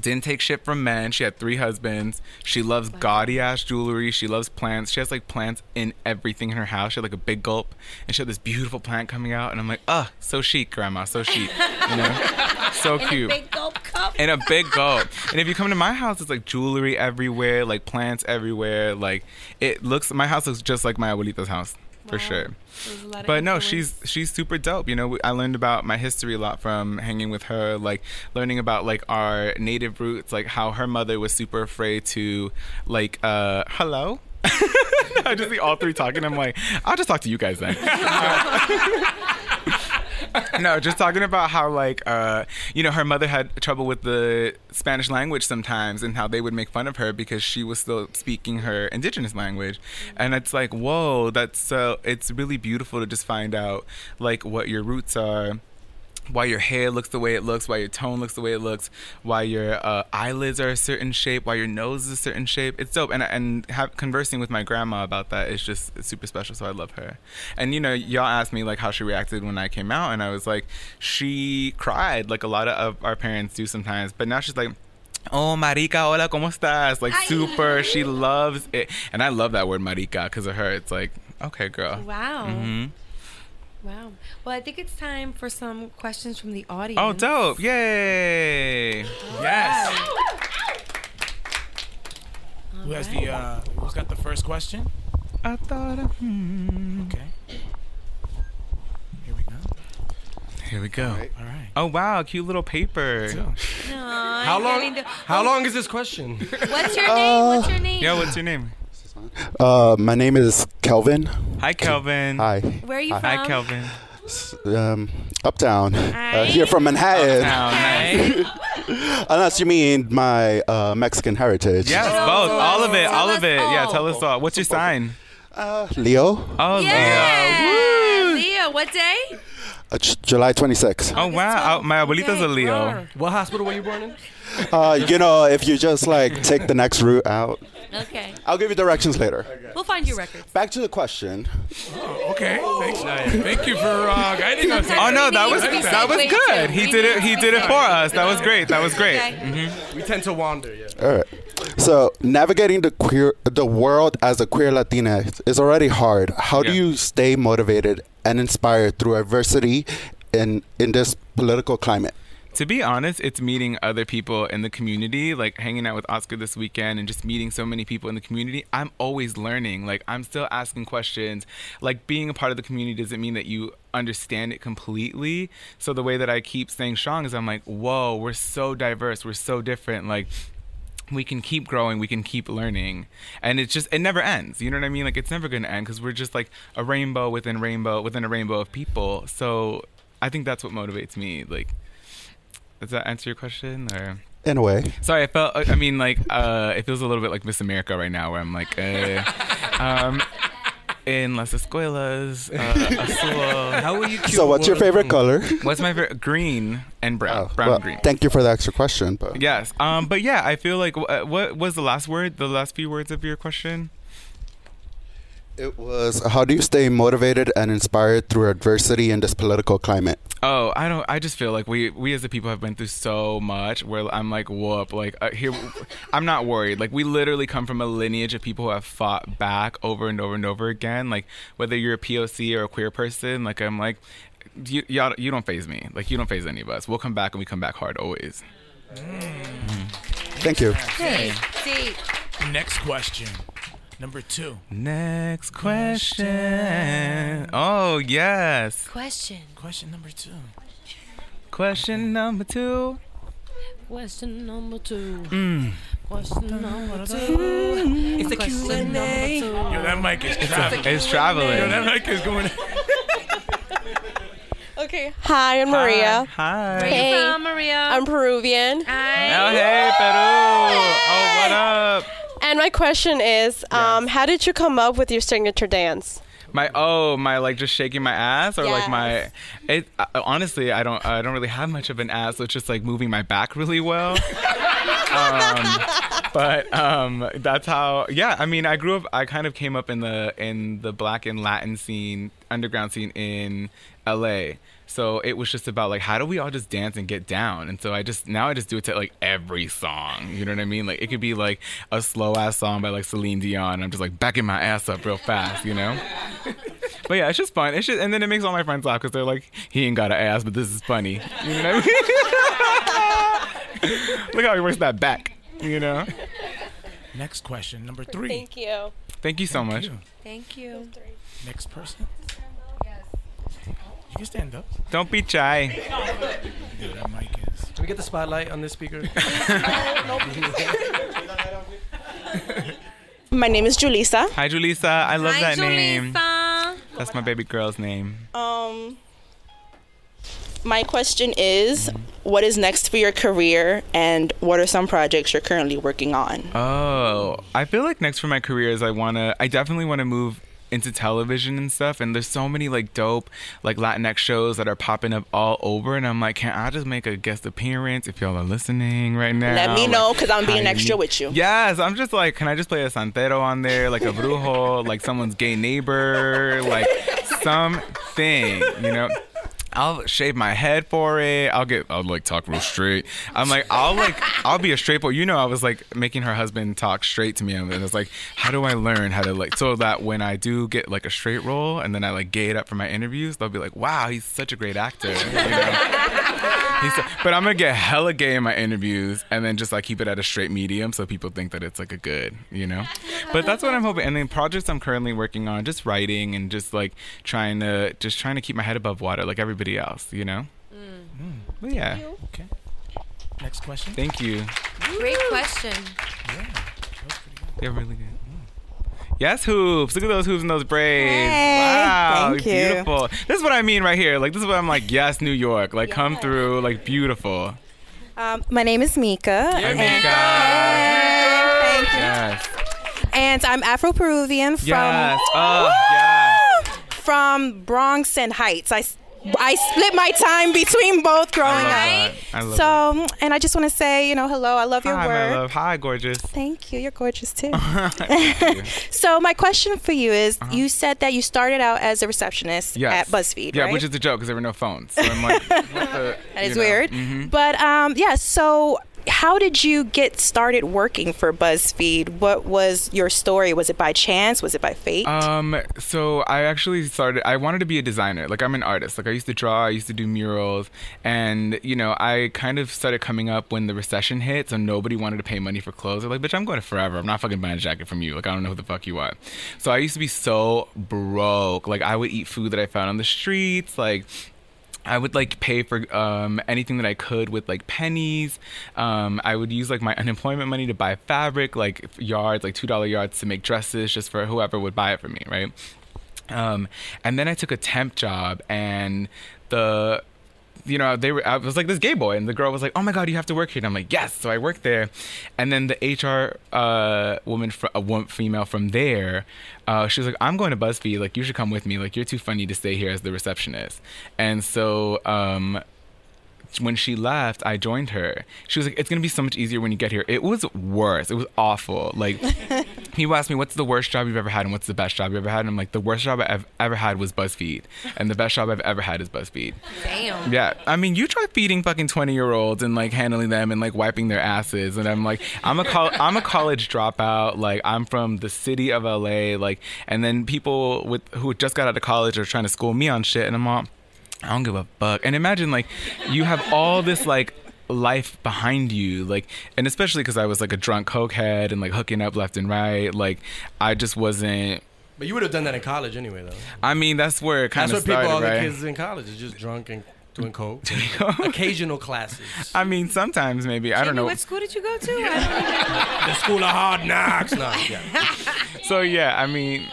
didn't take shit from men. She had three husbands. She loves gaudy ass jewelry. She loves plants. She has like plants in everything in her house. She had like a big gulp, and she had this beautiful plant coming out. And I'm like, ah, so chic, grandma, so chic. You know, so In a cute. big gulp cup. In a big gulp. And if you come to my house, it's like jewelry everywhere, like plants everywhere. Like it looks. My house looks just like my abuelita's house for sure. There's a lot of But no, she's she's super dope. You know, I learned about my history a lot from hanging with her, like learning about like our native roots, like how her mother was super afraid to like uh hello. I just see all three talking. I'm like, I'll just talk to you guys then. no, just talking about how like uh you know her mother had trouble with the Spanish language sometimes and how they would make fun of her because she was still speaking her indigenous language. And it's like, whoa, that's so it's really beautiful to just find out like what your roots are why your hair looks the way it looks, why your tone looks the way it looks, why your uh, eyelids are a certain shape, why your nose is a certain shape. It's dope. And and have, conversing with my grandma about that is just super special. So I love her. And you know, y'all asked me like how she reacted when I came out, and I was like, she cried like a lot of our parents do sometimes. But now she's like. Oh, marica, hola, ¿cómo estás? Like super, she loves it, and I love that word marica because of her. It's like, okay, girl. Wow. hmm Wow. Well, I think it's time for some questions from the audience. Oh, dope! Yay! Yes. Who has the uh who's got the first question? I thought Okay. Here we go. Here we go. All right. Oh wow, cute little paper. How long? How long is this question? What's your name? What's your name? Yo, what's your name? Uh, my name is Kelvin. Hi, Kelvin. Hi. Where are you Hi. from? Hi, Kelvin. Um, uptown. Uh, here from Manhattan. Uptown, right? Unless you mean my uh, Mexican heritage. Yes, both. All of it. All of it. Yeah, tell us all. What's your sign? Uh, Leo. Oh, Yeah. Leo, what day? Uh, J- July 26th. Oh wow, Uh, my abuelita's a Leo. What hospital were you born in? Uh, you know, if you just like take the next route out, Okay. I'll give you directions later. We'll find your records. Back to the question. Oh, okay. Thanks. Thank you for uh, guiding us. Oh no, that was that was good. He did it. He did it for us. That was great. That was great. Okay. Mhm. We tend to wander. Yeah. All right. So navigating the queer the world as a queer Latina is already hard. How do you stay motivated and inspired through adversity in in this political climate? To be honest, it's meeting other people in the community, like hanging out with Oscar this weekend and just meeting so many people in the community. I'm always learning. Like, I'm still asking questions. Like, being a part of the community doesn't mean that you understand it completely. So, the way that I keep staying strong is I'm like, whoa, we're so diverse, we're so different. Like, we can keep growing, we can keep learning. And it's just, it never ends. You know what I mean? Like, it's never going to end because we're just like a rainbow within rainbow, within a rainbow of people. So, I think that's what motivates me. Like, does that answer your question or? In a way. Sorry, I felt. I mean, like, uh, it feels a little bit like Miss America right now, where I'm like, uh, um, in las escuelas, uh, azul. How will you? So what's your favorite color? What's my favorite? Green and brown. Oh, brown well, and green. Thank you for the extra question, but Yes. Um. But yeah, I feel like what was the last word? The last few words of your question? It was how do you stay motivated and inspired through adversity in this political climate? Oh, I don't. I just feel like we we as a people have been through so much. Where I'm like, whoop. Like uh, here, I'm not worried. Like we literally come from a lineage of people who have fought back over and over and over again. Like whether you're a POC or a queer person, like I'm like, you y'all, you don't phase me. Like you don't phase any of us. We'll come back and we come back hard always. Thank you. See, see. Next question. Number two. Next question. Oh yes. Question. Question number two. Question number two. Question number two. Mm. Question number two. It's a Q&A. Yo, that mic is traveling. It's traveling. Yo, that mic is going. Okay. Hi, I'm Maria. Hi. Where Hey. you from, Maria? I'm Peruvian. Hi. Oh hey Peru. Oh what up? And my question is, um, how did you come up with your signature dance? My oh my like just shaking my ass or like my it uh, honestly I don't I don't really have much of an ass so it's just like moving my back really well. um, but um, that's how yeah I mean I grew up I kind of came up in the in the black and Latin scene underground scene in L.A. So it was just about like how do we all just dance and get down and so I just now I just do it to like every song you know what I mean like it could be like a slow ass song by like Celine Dion and I'm just like backing my ass up real fast you know. But yeah, it's just fun. It's just, and then it makes all my friends laugh because they're like, he ain't got an ass, but this is funny. You know what I mean? Look how he works that back. You know. Next question. Number three. Thank you. Thank you so Thank much. you. Thank you. Next person. You can stand up. Don't be shy. Dude, that mic is. Can we get the spotlight on this speaker? My name is Julissa. Hi, Julissa. I love Hi, that name. That's my baby girl's name. Um, my question is, what is next for your career, and what are some projects you're currently working on? Oh, I feel like next for my career is I wanna. I definitely want to move into television and stuff, and there's so many like dope like Latinx shows that are popping up all over, and I'm like, can I just make a guest appearance if y'all are listening right now? Let me know, 'cause I'm being extra with you. Yes, I'm just like, can I just play a santero on there, like a brujo, like someone's gay neighbor, like something, you know? I'll shave my head for it. I'll get, I'll like talk real straight. I'm like, I'll like, I'll be a straight boy. You know, I was like making her husband talk straight to me. And I was like, how do I learn how to like, so that when I do get like a straight role and then I like gay it up for my interviews, they'll be like, wow, he's such a great actor. You know? He's, but I'm gonna get hella gay in my interviews and then just like keep it at a straight medium so people think that it's like a good, you know. But that's what I'm hoping. And then projects I'm currently working on, just writing and just like trying to just trying to keep my head above water like everybody else, you know. Mm. But yeah. Okay. Next question. Thank you. Great question. Yeah. They're really good. Yes, hoops. Look at those hoops and those braids. Hey, wow, thank you. beautiful. This is what I mean right here. Like this is what I'm like. Yes, New York. Like come through. Like beautiful. Um, my name is Mika. And- Mika. Thank you. Yes. And I'm Afro-Peruvian from Yes. Oh, Woo! from Bronx and Heights. I, I split my time between both growing I up. love that. I love so, and I just want to say, you know, hello. I love your Hi, work. my love. Hi, gorgeous. Thank you. You're gorgeous too. You. so my question for you is: You said that you started out as a receptionist Yes. at BuzzFeed, Yeah, right? which is a joke because there were no phones. So I'm like, what the, That is know. weird. Mhm. But um, yeah. So, how did you get started working for BuzzFeed? What was your story? Was it by chance? Was it by fate? Um, so I actually started. I wanted to be a designer. Like I'm an artist. Like I used to draw. I used to do murals, and you know, I kind of started coming up when the recession hit. So nobody wanted to pay money for clothes. They're like, "Bitch, I'm going to Forever. I'm not fucking buying a jacket from you. Like I don't know who the fuck you are." So I used to be so broke. Like I would eat food that I found on the streets. Like I would like pay for um, anything that I could with like pennies. Um, I would use like my unemployment money to buy fabric, like yards, like two dollar yards to make dresses, just for whoever would buy it for me, right? Um, and then I took a temp job, and the you know, they were. I was like this gay boy, and the girl was like, "Oh my god, you have to work here." And I'm like, "Yes." So I worked there, and then the HR uh, woman, fr- a woman, female from there, uh, she was like, "I'm going to BuzzFeed. Like, you should come with me. Like, you're too funny to stay here as the receptionist." And so, um, when she left, I joined her. She was like, "It's gonna be so much easier when you get here." It was worse. It was awful. Like, people asked me, "What's the worst job you've ever had, and what's the best job you ever had?" And I'm like, "The worst job I've ever had was BuzzFeed, and the best job I've ever had is BuzzFeed." Damn. Yeah, I mean, you try feeding fucking twenty year olds and like handling them and like wiping their asses, and I'm like, I'm a col- I'm a college dropout. Like, I'm from the city of LA. Like, and then people with who just got out of college are trying to school me on shit, and I'm all, I don't give a fuck. And imagine like you have all this like life behind you like and especially because i was like a drunk cokehead and like hooking up left and right like i just wasn't But you would have done that in college anyway, though. i mean that's where it kind of started. That's of what people, started all right the kids in college is just drunk and doing coke. Occasional classes. i mean sometimes maybe i don't know What school did you go to? the school of hard knocks. No, yeah. so yeah i mean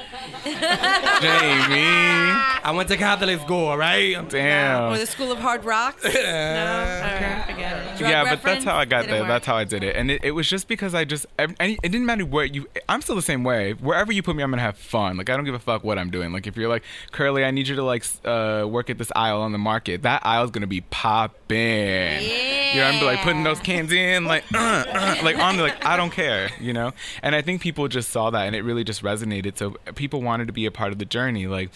Jaime I went to Catholic school, all right? damn or the School of Hard Rocks? no, okay. forget it. Yeah, but that's how I got Didn't there. work. That's how I did it, and it, it was just because I just ev- any, it didn't matter where you. I'm still the same way. Wherever you put me, I'm gonna have fun. Like I don't give a fuck what I'm doing. Like if you're like Curly, I need you to like uh, work at this aisle on the market. That aisle's gonna be popping. Yeah. You know, I'm like putting those cans in, like uh, uh, like on the like I don't care. You know, and I think people just saw that, and it really just resonated. So people wanted to be a part of the journey. Like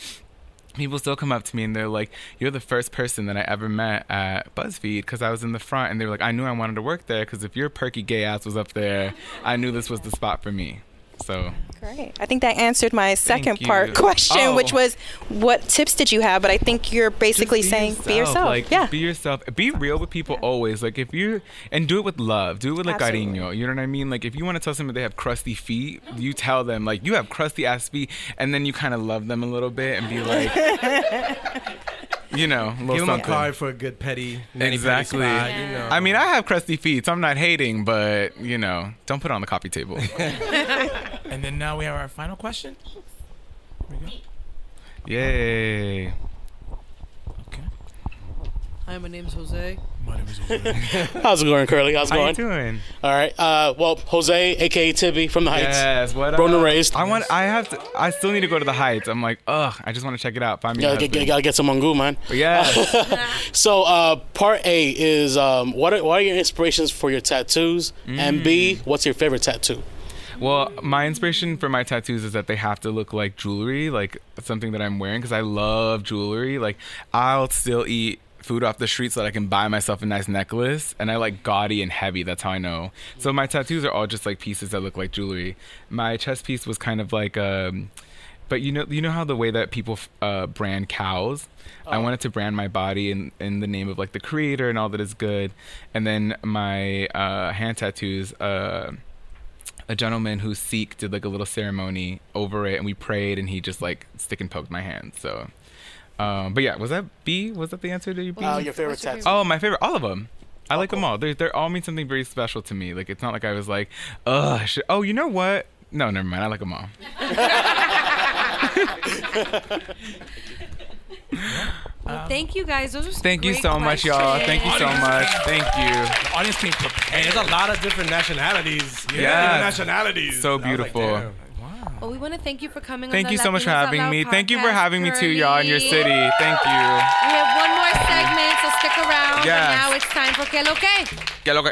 people still come up to me and they're like, "You're the first person that I ever met at BuzzFeed because I was in the front." And they were like, "I knew I wanted to work there because if your perky gay ass was up there, I knew this was the spot for me." So Great. I think that answered my second part question, Oh. which was, what tips did you have? But I think you're basically saying be yourself. Like, yeah. be yourself. Be real with people always. Like, if you and do it with love. Do it with like Absolutely. cariño. You know what I mean? Like, if you want to tell somebody they have crusty feet, you tell them like you have crusty ass feet, and then you kind of love them a little bit and be like, you know, a little Give him a card for a good petty. mani-pedi Exactly. spot, you know. I mean, I have crusty feet, so I'm not hating, but you know, don't put it on the coffee table. And then now we have our final question. Here we go. Yay. Hi, my name's Jose. My name is Jose. How's it going, Curly? How's it going? How going? you doing? All right. Uh, well, Jose, aka Tibby from the Heights. Yes, what Born up? and raised. I want. I have to. I still need to go to the Heights. I'm like, ugh. I just want to check it out. Find me. a Gotta get, gotta get some Mangú, man. Yeah. so, uh, part A is um, what, are, what are your inspirations for your tattoos? And B, Mm. what's your favorite tattoo? Well, my inspiration for my tattoos is that they have to look like jewelry, like something that I'm wearing, because I love jewelry. Like, I'll still eat food off the street so that I can buy myself a nice necklace, and I like gaudy and heavy. That's how I know. So my tattoos are all just like pieces that look like jewelry. My chest piece was kind of like um. But you know, you know how the way that people uh, brand cows. I wanted to brand my body in in the name of like the creator and all that is good, and then my uh, hand tattoos. Uh, a gentleman who's Sikh did like a little ceremony over it, and we prayed, and he just like stick and poked my hand. So, um, but yeah, was that B? Was that the answer to your B? Uh, your favorite What's tattoo? Oh, my favorite, all of them. I like them all. They they all mean something very special to me. Like it's not like I was like, ugh. I should- oh, you know what? No, never mind. I like them all. Well, um, thank you guys. Those are some Thank you great so much, y'all. Thank you so much. Thank you. The audience came prepared. Hey, there's a lot of different nationalities. Yeah. Different nationalities. So I was like, beautiful. damn. Well, we want to thank you for coming. Thank on the you so much for having Loud me. Thank you for podcast, having me too, y'all, in your city. Thank you. We have one more segment, so stick around. Yes. And now it's time for Que Lo Que. Ya lo que.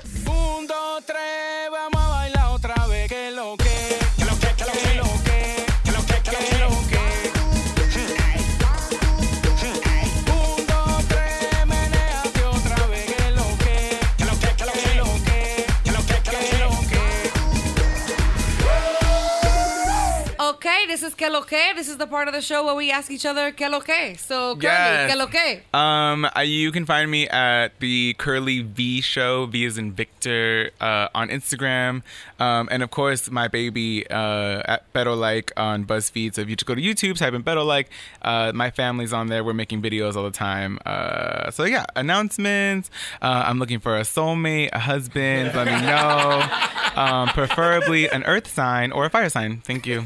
Is Que Lo Que. This is the part of the show where we ask each other Que Lo Que. So, Curly, Yes. Que Lo Que. Um, uh, you can find me at the Curly V Show, V is in Victor, uh, on Instagram, um, and of course my baby uh, at Pero Like on BuzzFeed. So if you just go to YouTube, type in Pero Like, uh, my family's on there. We're making videos all the time. Uh, so yeah, announcements. Uh, I'm looking for a soulmate, a husband. let me know. Um, preferably an Earth sign or a fire sign. Thank you.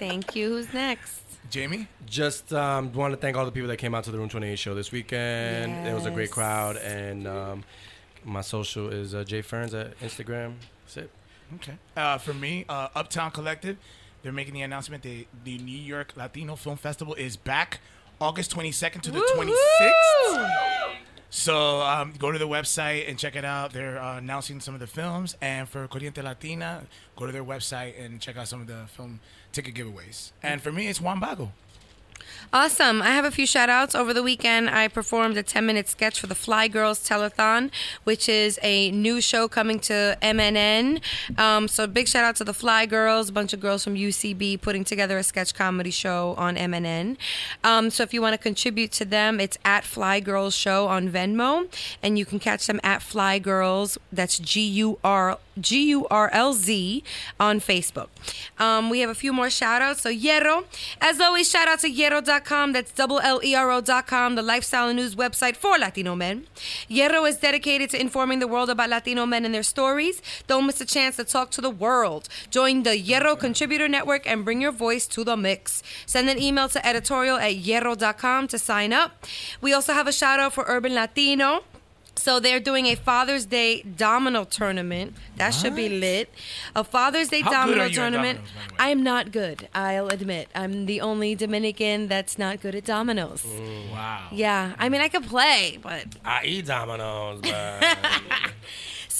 Thank you. Who's next? Jaime? Just um, want to thank all the people that came out to the Room 28 show this weekend. It was a great crowd. And um, my social is uh, Jay Ferns at Instagram. That's it. Okay. Uh, for me, uh, Uptown Collective, they're making the announcement that the New York Latino Film Festival is back August 22nd to the 26th. So um, go to the website and check it out. They're uh, announcing some of the films. And for Corriente Latina, go to their website and check out some of the film ticket giveaways. And for me, it's Juan Bago. Awesome. I have a few shout outs. Over the weekend, I performed a 10 minute sketch for the Fly Girls Telethon, which is a new show coming to MNN. Um, so, big shout out to the Fly Girls, a bunch of girls from UCB putting together a sketch comedy show on MNN. Um, so, if you want to contribute to them, it's at Fly Girls Show on Venmo, and you can catch them at Fly Girls. That's G U R G U R L Z on Facebook. Um, we have a few more shout outs. So, Hierro, as always, shout out to Hierro.com. That's double L E R O.com, the lifestyle and news website for Latino men. Hierro is dedicated to informing the world about Latino men and their stories. Don't miss a chance to talk to the world. Join the Hierro Contributor Network and bring your voice to the mix. Send an email to editorial at hierro.com to sign up. We also have a shout out for Urban Latino. So they're doing a Father's Day domino tournament. That should be lit. A Father's Day How domino are you at tournament. dominoes, by the way? I am not good. I'll admit. I'm the only Dominican that's not good at dominoes. Wow. Yeah, I mean I could play, but I eat dominoes, but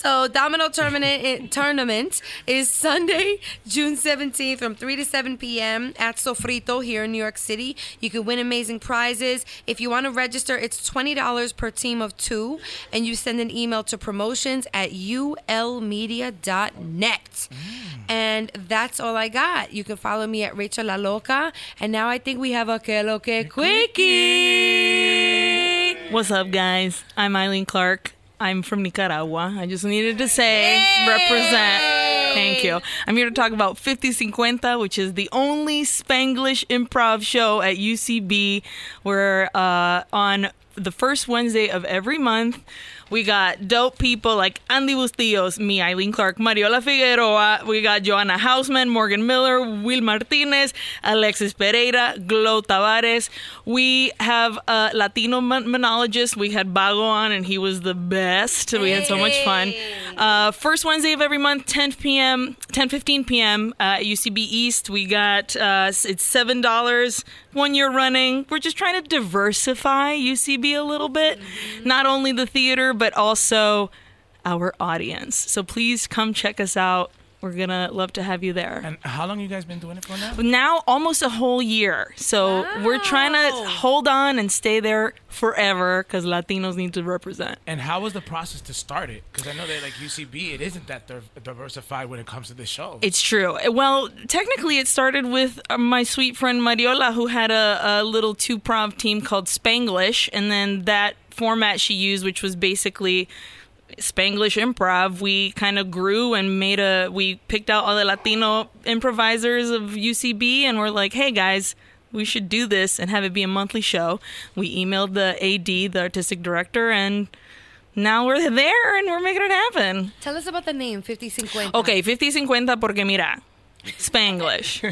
so domino tournament eh, tournament is Sunday, June 17th from 3 to 7 p.m. at Sofrito here in New York City. You can win amazing prizes. If you want to register, it's $20 per team of 2 and you send an email to promotions at ulmedia.net. And that's all I got. You can follow me at Rachel La Loca. And now I think we have a Que Lo Que Quickie. What's up, guys? I'm Eileen Clark. I'm from Nicaragua. I just needed to say, represent. Thank you. I'm here to talk about 5050, which is the only Spanglish improv show at UCB. We're uh, on the first Wednesday of every month. We got dope people like Andy Bustillos, me, Eileen Clark, Mariola Figueroa. We got Joanna Hausmann, Morgan Miller, Will Martinez, Alexis Pereira, Glo Tavares. We have a Latino mon- monologist. We had Bago on, and he was the best. We had so much fun. Uh, first Wednesday of every month, 10 p.m., 10 15 p.m. Uh, at UCB East. We got uh, it's seven dollars one year running. We're just trying to diversify UCB a little bit, mm-hmm. not only the theater but also our audience. So please come check us out. We're gonna love to have you there. And how long you guys been doing it for now? Now almost a whole year. So we're trying to hold on and stay there forever because Latinos need to represent. And how was the process to start it? Because I know that like UCB, it isn't that div- diversified when it comes to this show. It's true. Well, technically, it started with uh, my sweet friend Mariola, who had a, a little two prov team called Spanglish, and then that format she used, which was basically Spanglish improv, we kind of grew and made a. We picked out all the Latino improvisers of UCB, and we're like, hey guys. We should do this and have it be a monthly show. We emailed the AD, the artistic director, and now we're there and we're making it happen. Tell us about the name, 5050. Okay, 50-50 porque mira, Spanglish.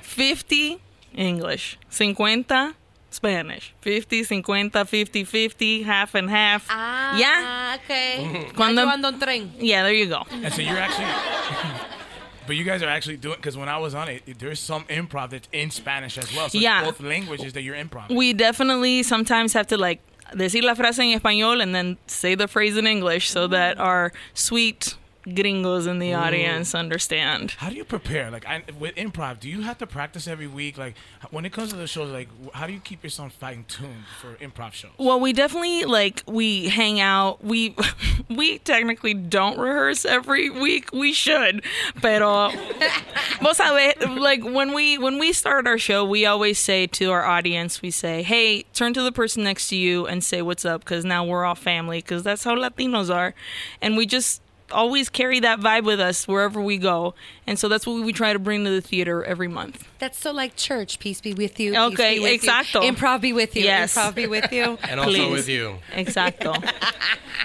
50 English. 50 Spanish. 50, 50, 50, 50, half and half. Ah, yeah? okay. Cuando- Ya ando en tren. Yeah, there you go. And so you're actually, but you guys are actually doing because when I was on it, there's some improv that's in Spanish as well. So Yeah. both languages that you're improv. We definitely sometimes have to like decir la frase en español and then say the phrase in English so that our sweet gringos in the Ooh. audience mm. understand. How do you prepare? Like I, with improv, do you have to practice every week? Like when it comes to the shows, like how do you keep yourself fine tuned for improv shows? Well, we definitely like we hang out. We we technically don't rehearse every week. We should, pero vos sabes, like when we when we start our show, we always say to our audience, we say, "Hey, turn to the person next to you and say what's up," because now we're all family. Because that's how Latinos are, and we just always carry that vibe with us wherever we go. And so that's what we try to bring to the theater every month. That's so like church. Peace be with you. Okay, peace be with exacto. You. Improv be with you. Yes. Improv be with you. And also Please. with you. Exacto.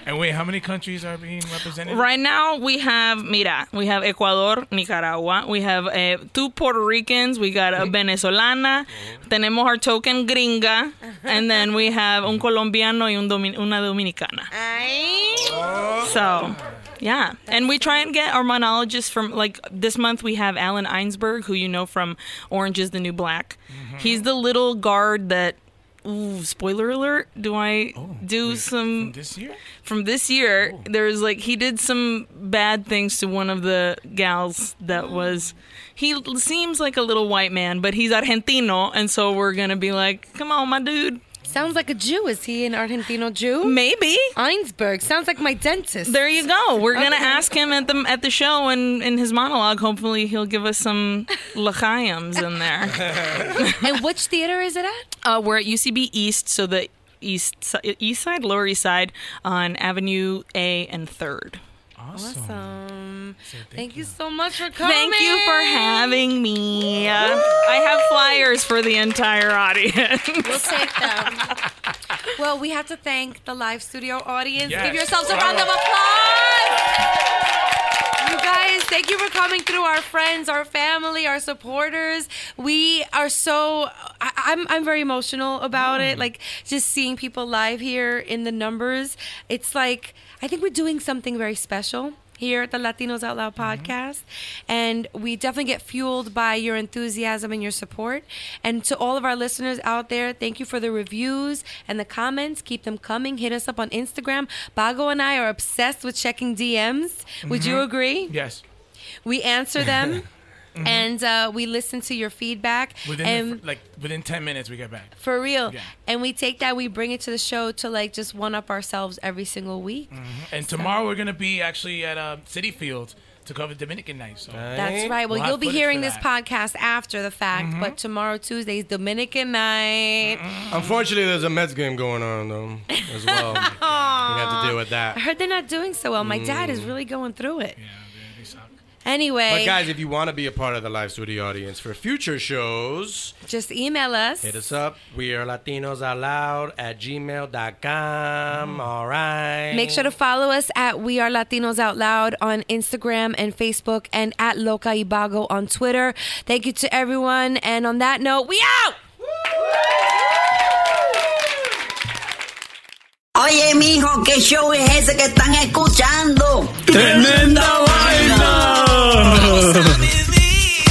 And wait, how many countries are being represented? Right now, we have, mira, we have Ecuador, Nicaragua. We have uh, two Puerto Ricans. We got a Venezolana. Tenemos our token gringa. And then we have un colombiano y un domin- una dominicana. So, yeah. And we try and get our monologists from, like, this month we have Alan Aisenberg, who you know from Orange is the New Black. Mm-hmm. He's the little guard that. Ooh, spoiler alert. Do I oh, do some. this year? From this year, oh. there was like. He did some bad things to one of the gals that oh. was. He seems like a little white man, but he's Argentino, and so we're gonna be like, come on, my dude. Sounds like a Jew. Is he an Argentino Jew? Maybe. Aisenberg. Sounds like my dentist. There you go. We're gonna ask him at the at the show and in his monologue. Hopefully, he'll give us some lachayams in there. and which theater is it at? Uh, we're at UCB East, so the east east side, lower east side, on Avenue A and Third. Awesome. Thank, you so much for coming. Thank you for having me. Uh, I have flyers for the entire audience. We'll take them. well, we have to thank the live studio audience. Yes. Give yourselves a round of applause. You guys, thank you for coming through. Our friends, our family, our supporters. We are so. I, I'm I'm very emotional about it. Like just seeing people live here in the numbers. It's like I think we're doing something very special here at the Latinos Out Loud podcast. And we definitely get fueled by your enthusiasm and your support. And to all of our listeners out there, thank you for the reviews and the comments. Keep them coming. Hit us up on Instagram. Bago and I are obsessed with checking DMs. Would you Mhm. agree? Yes. We answer them. Mhm. And uh, we listen to your feedback. Within and the, like within ten minutes, we get back. for real. Yeah. And we take that, we bring it to the show to like just one up ourselves every single week. And tomorrow we're gonna be actually at uh, Citi Field to cover Dominican night. So That's right. Well, We'll you'll be hearing this podcast after the fact, but tomorrow, Tuesday, is Dominican night. Unfortunately, there's a Mets game going on though as well. we have to deal with that. I heard they're not doing so well. My dad is Mm. really going through it. Anyway, But guys, if you want to be a part of the live studio audience for future shows, just email us. hit us up. We are Latinos Out Loud at gmail.com. Mm. All right. Make sure to follow us at We Are Latinos Out Loud on Instagram and Facebook and at Loca Ibago on Twitter. Thank you to everyone. And on that note, we out! Oye, mijo, ¿qué show es ese que están escuchando? ¡Tremenda vaina!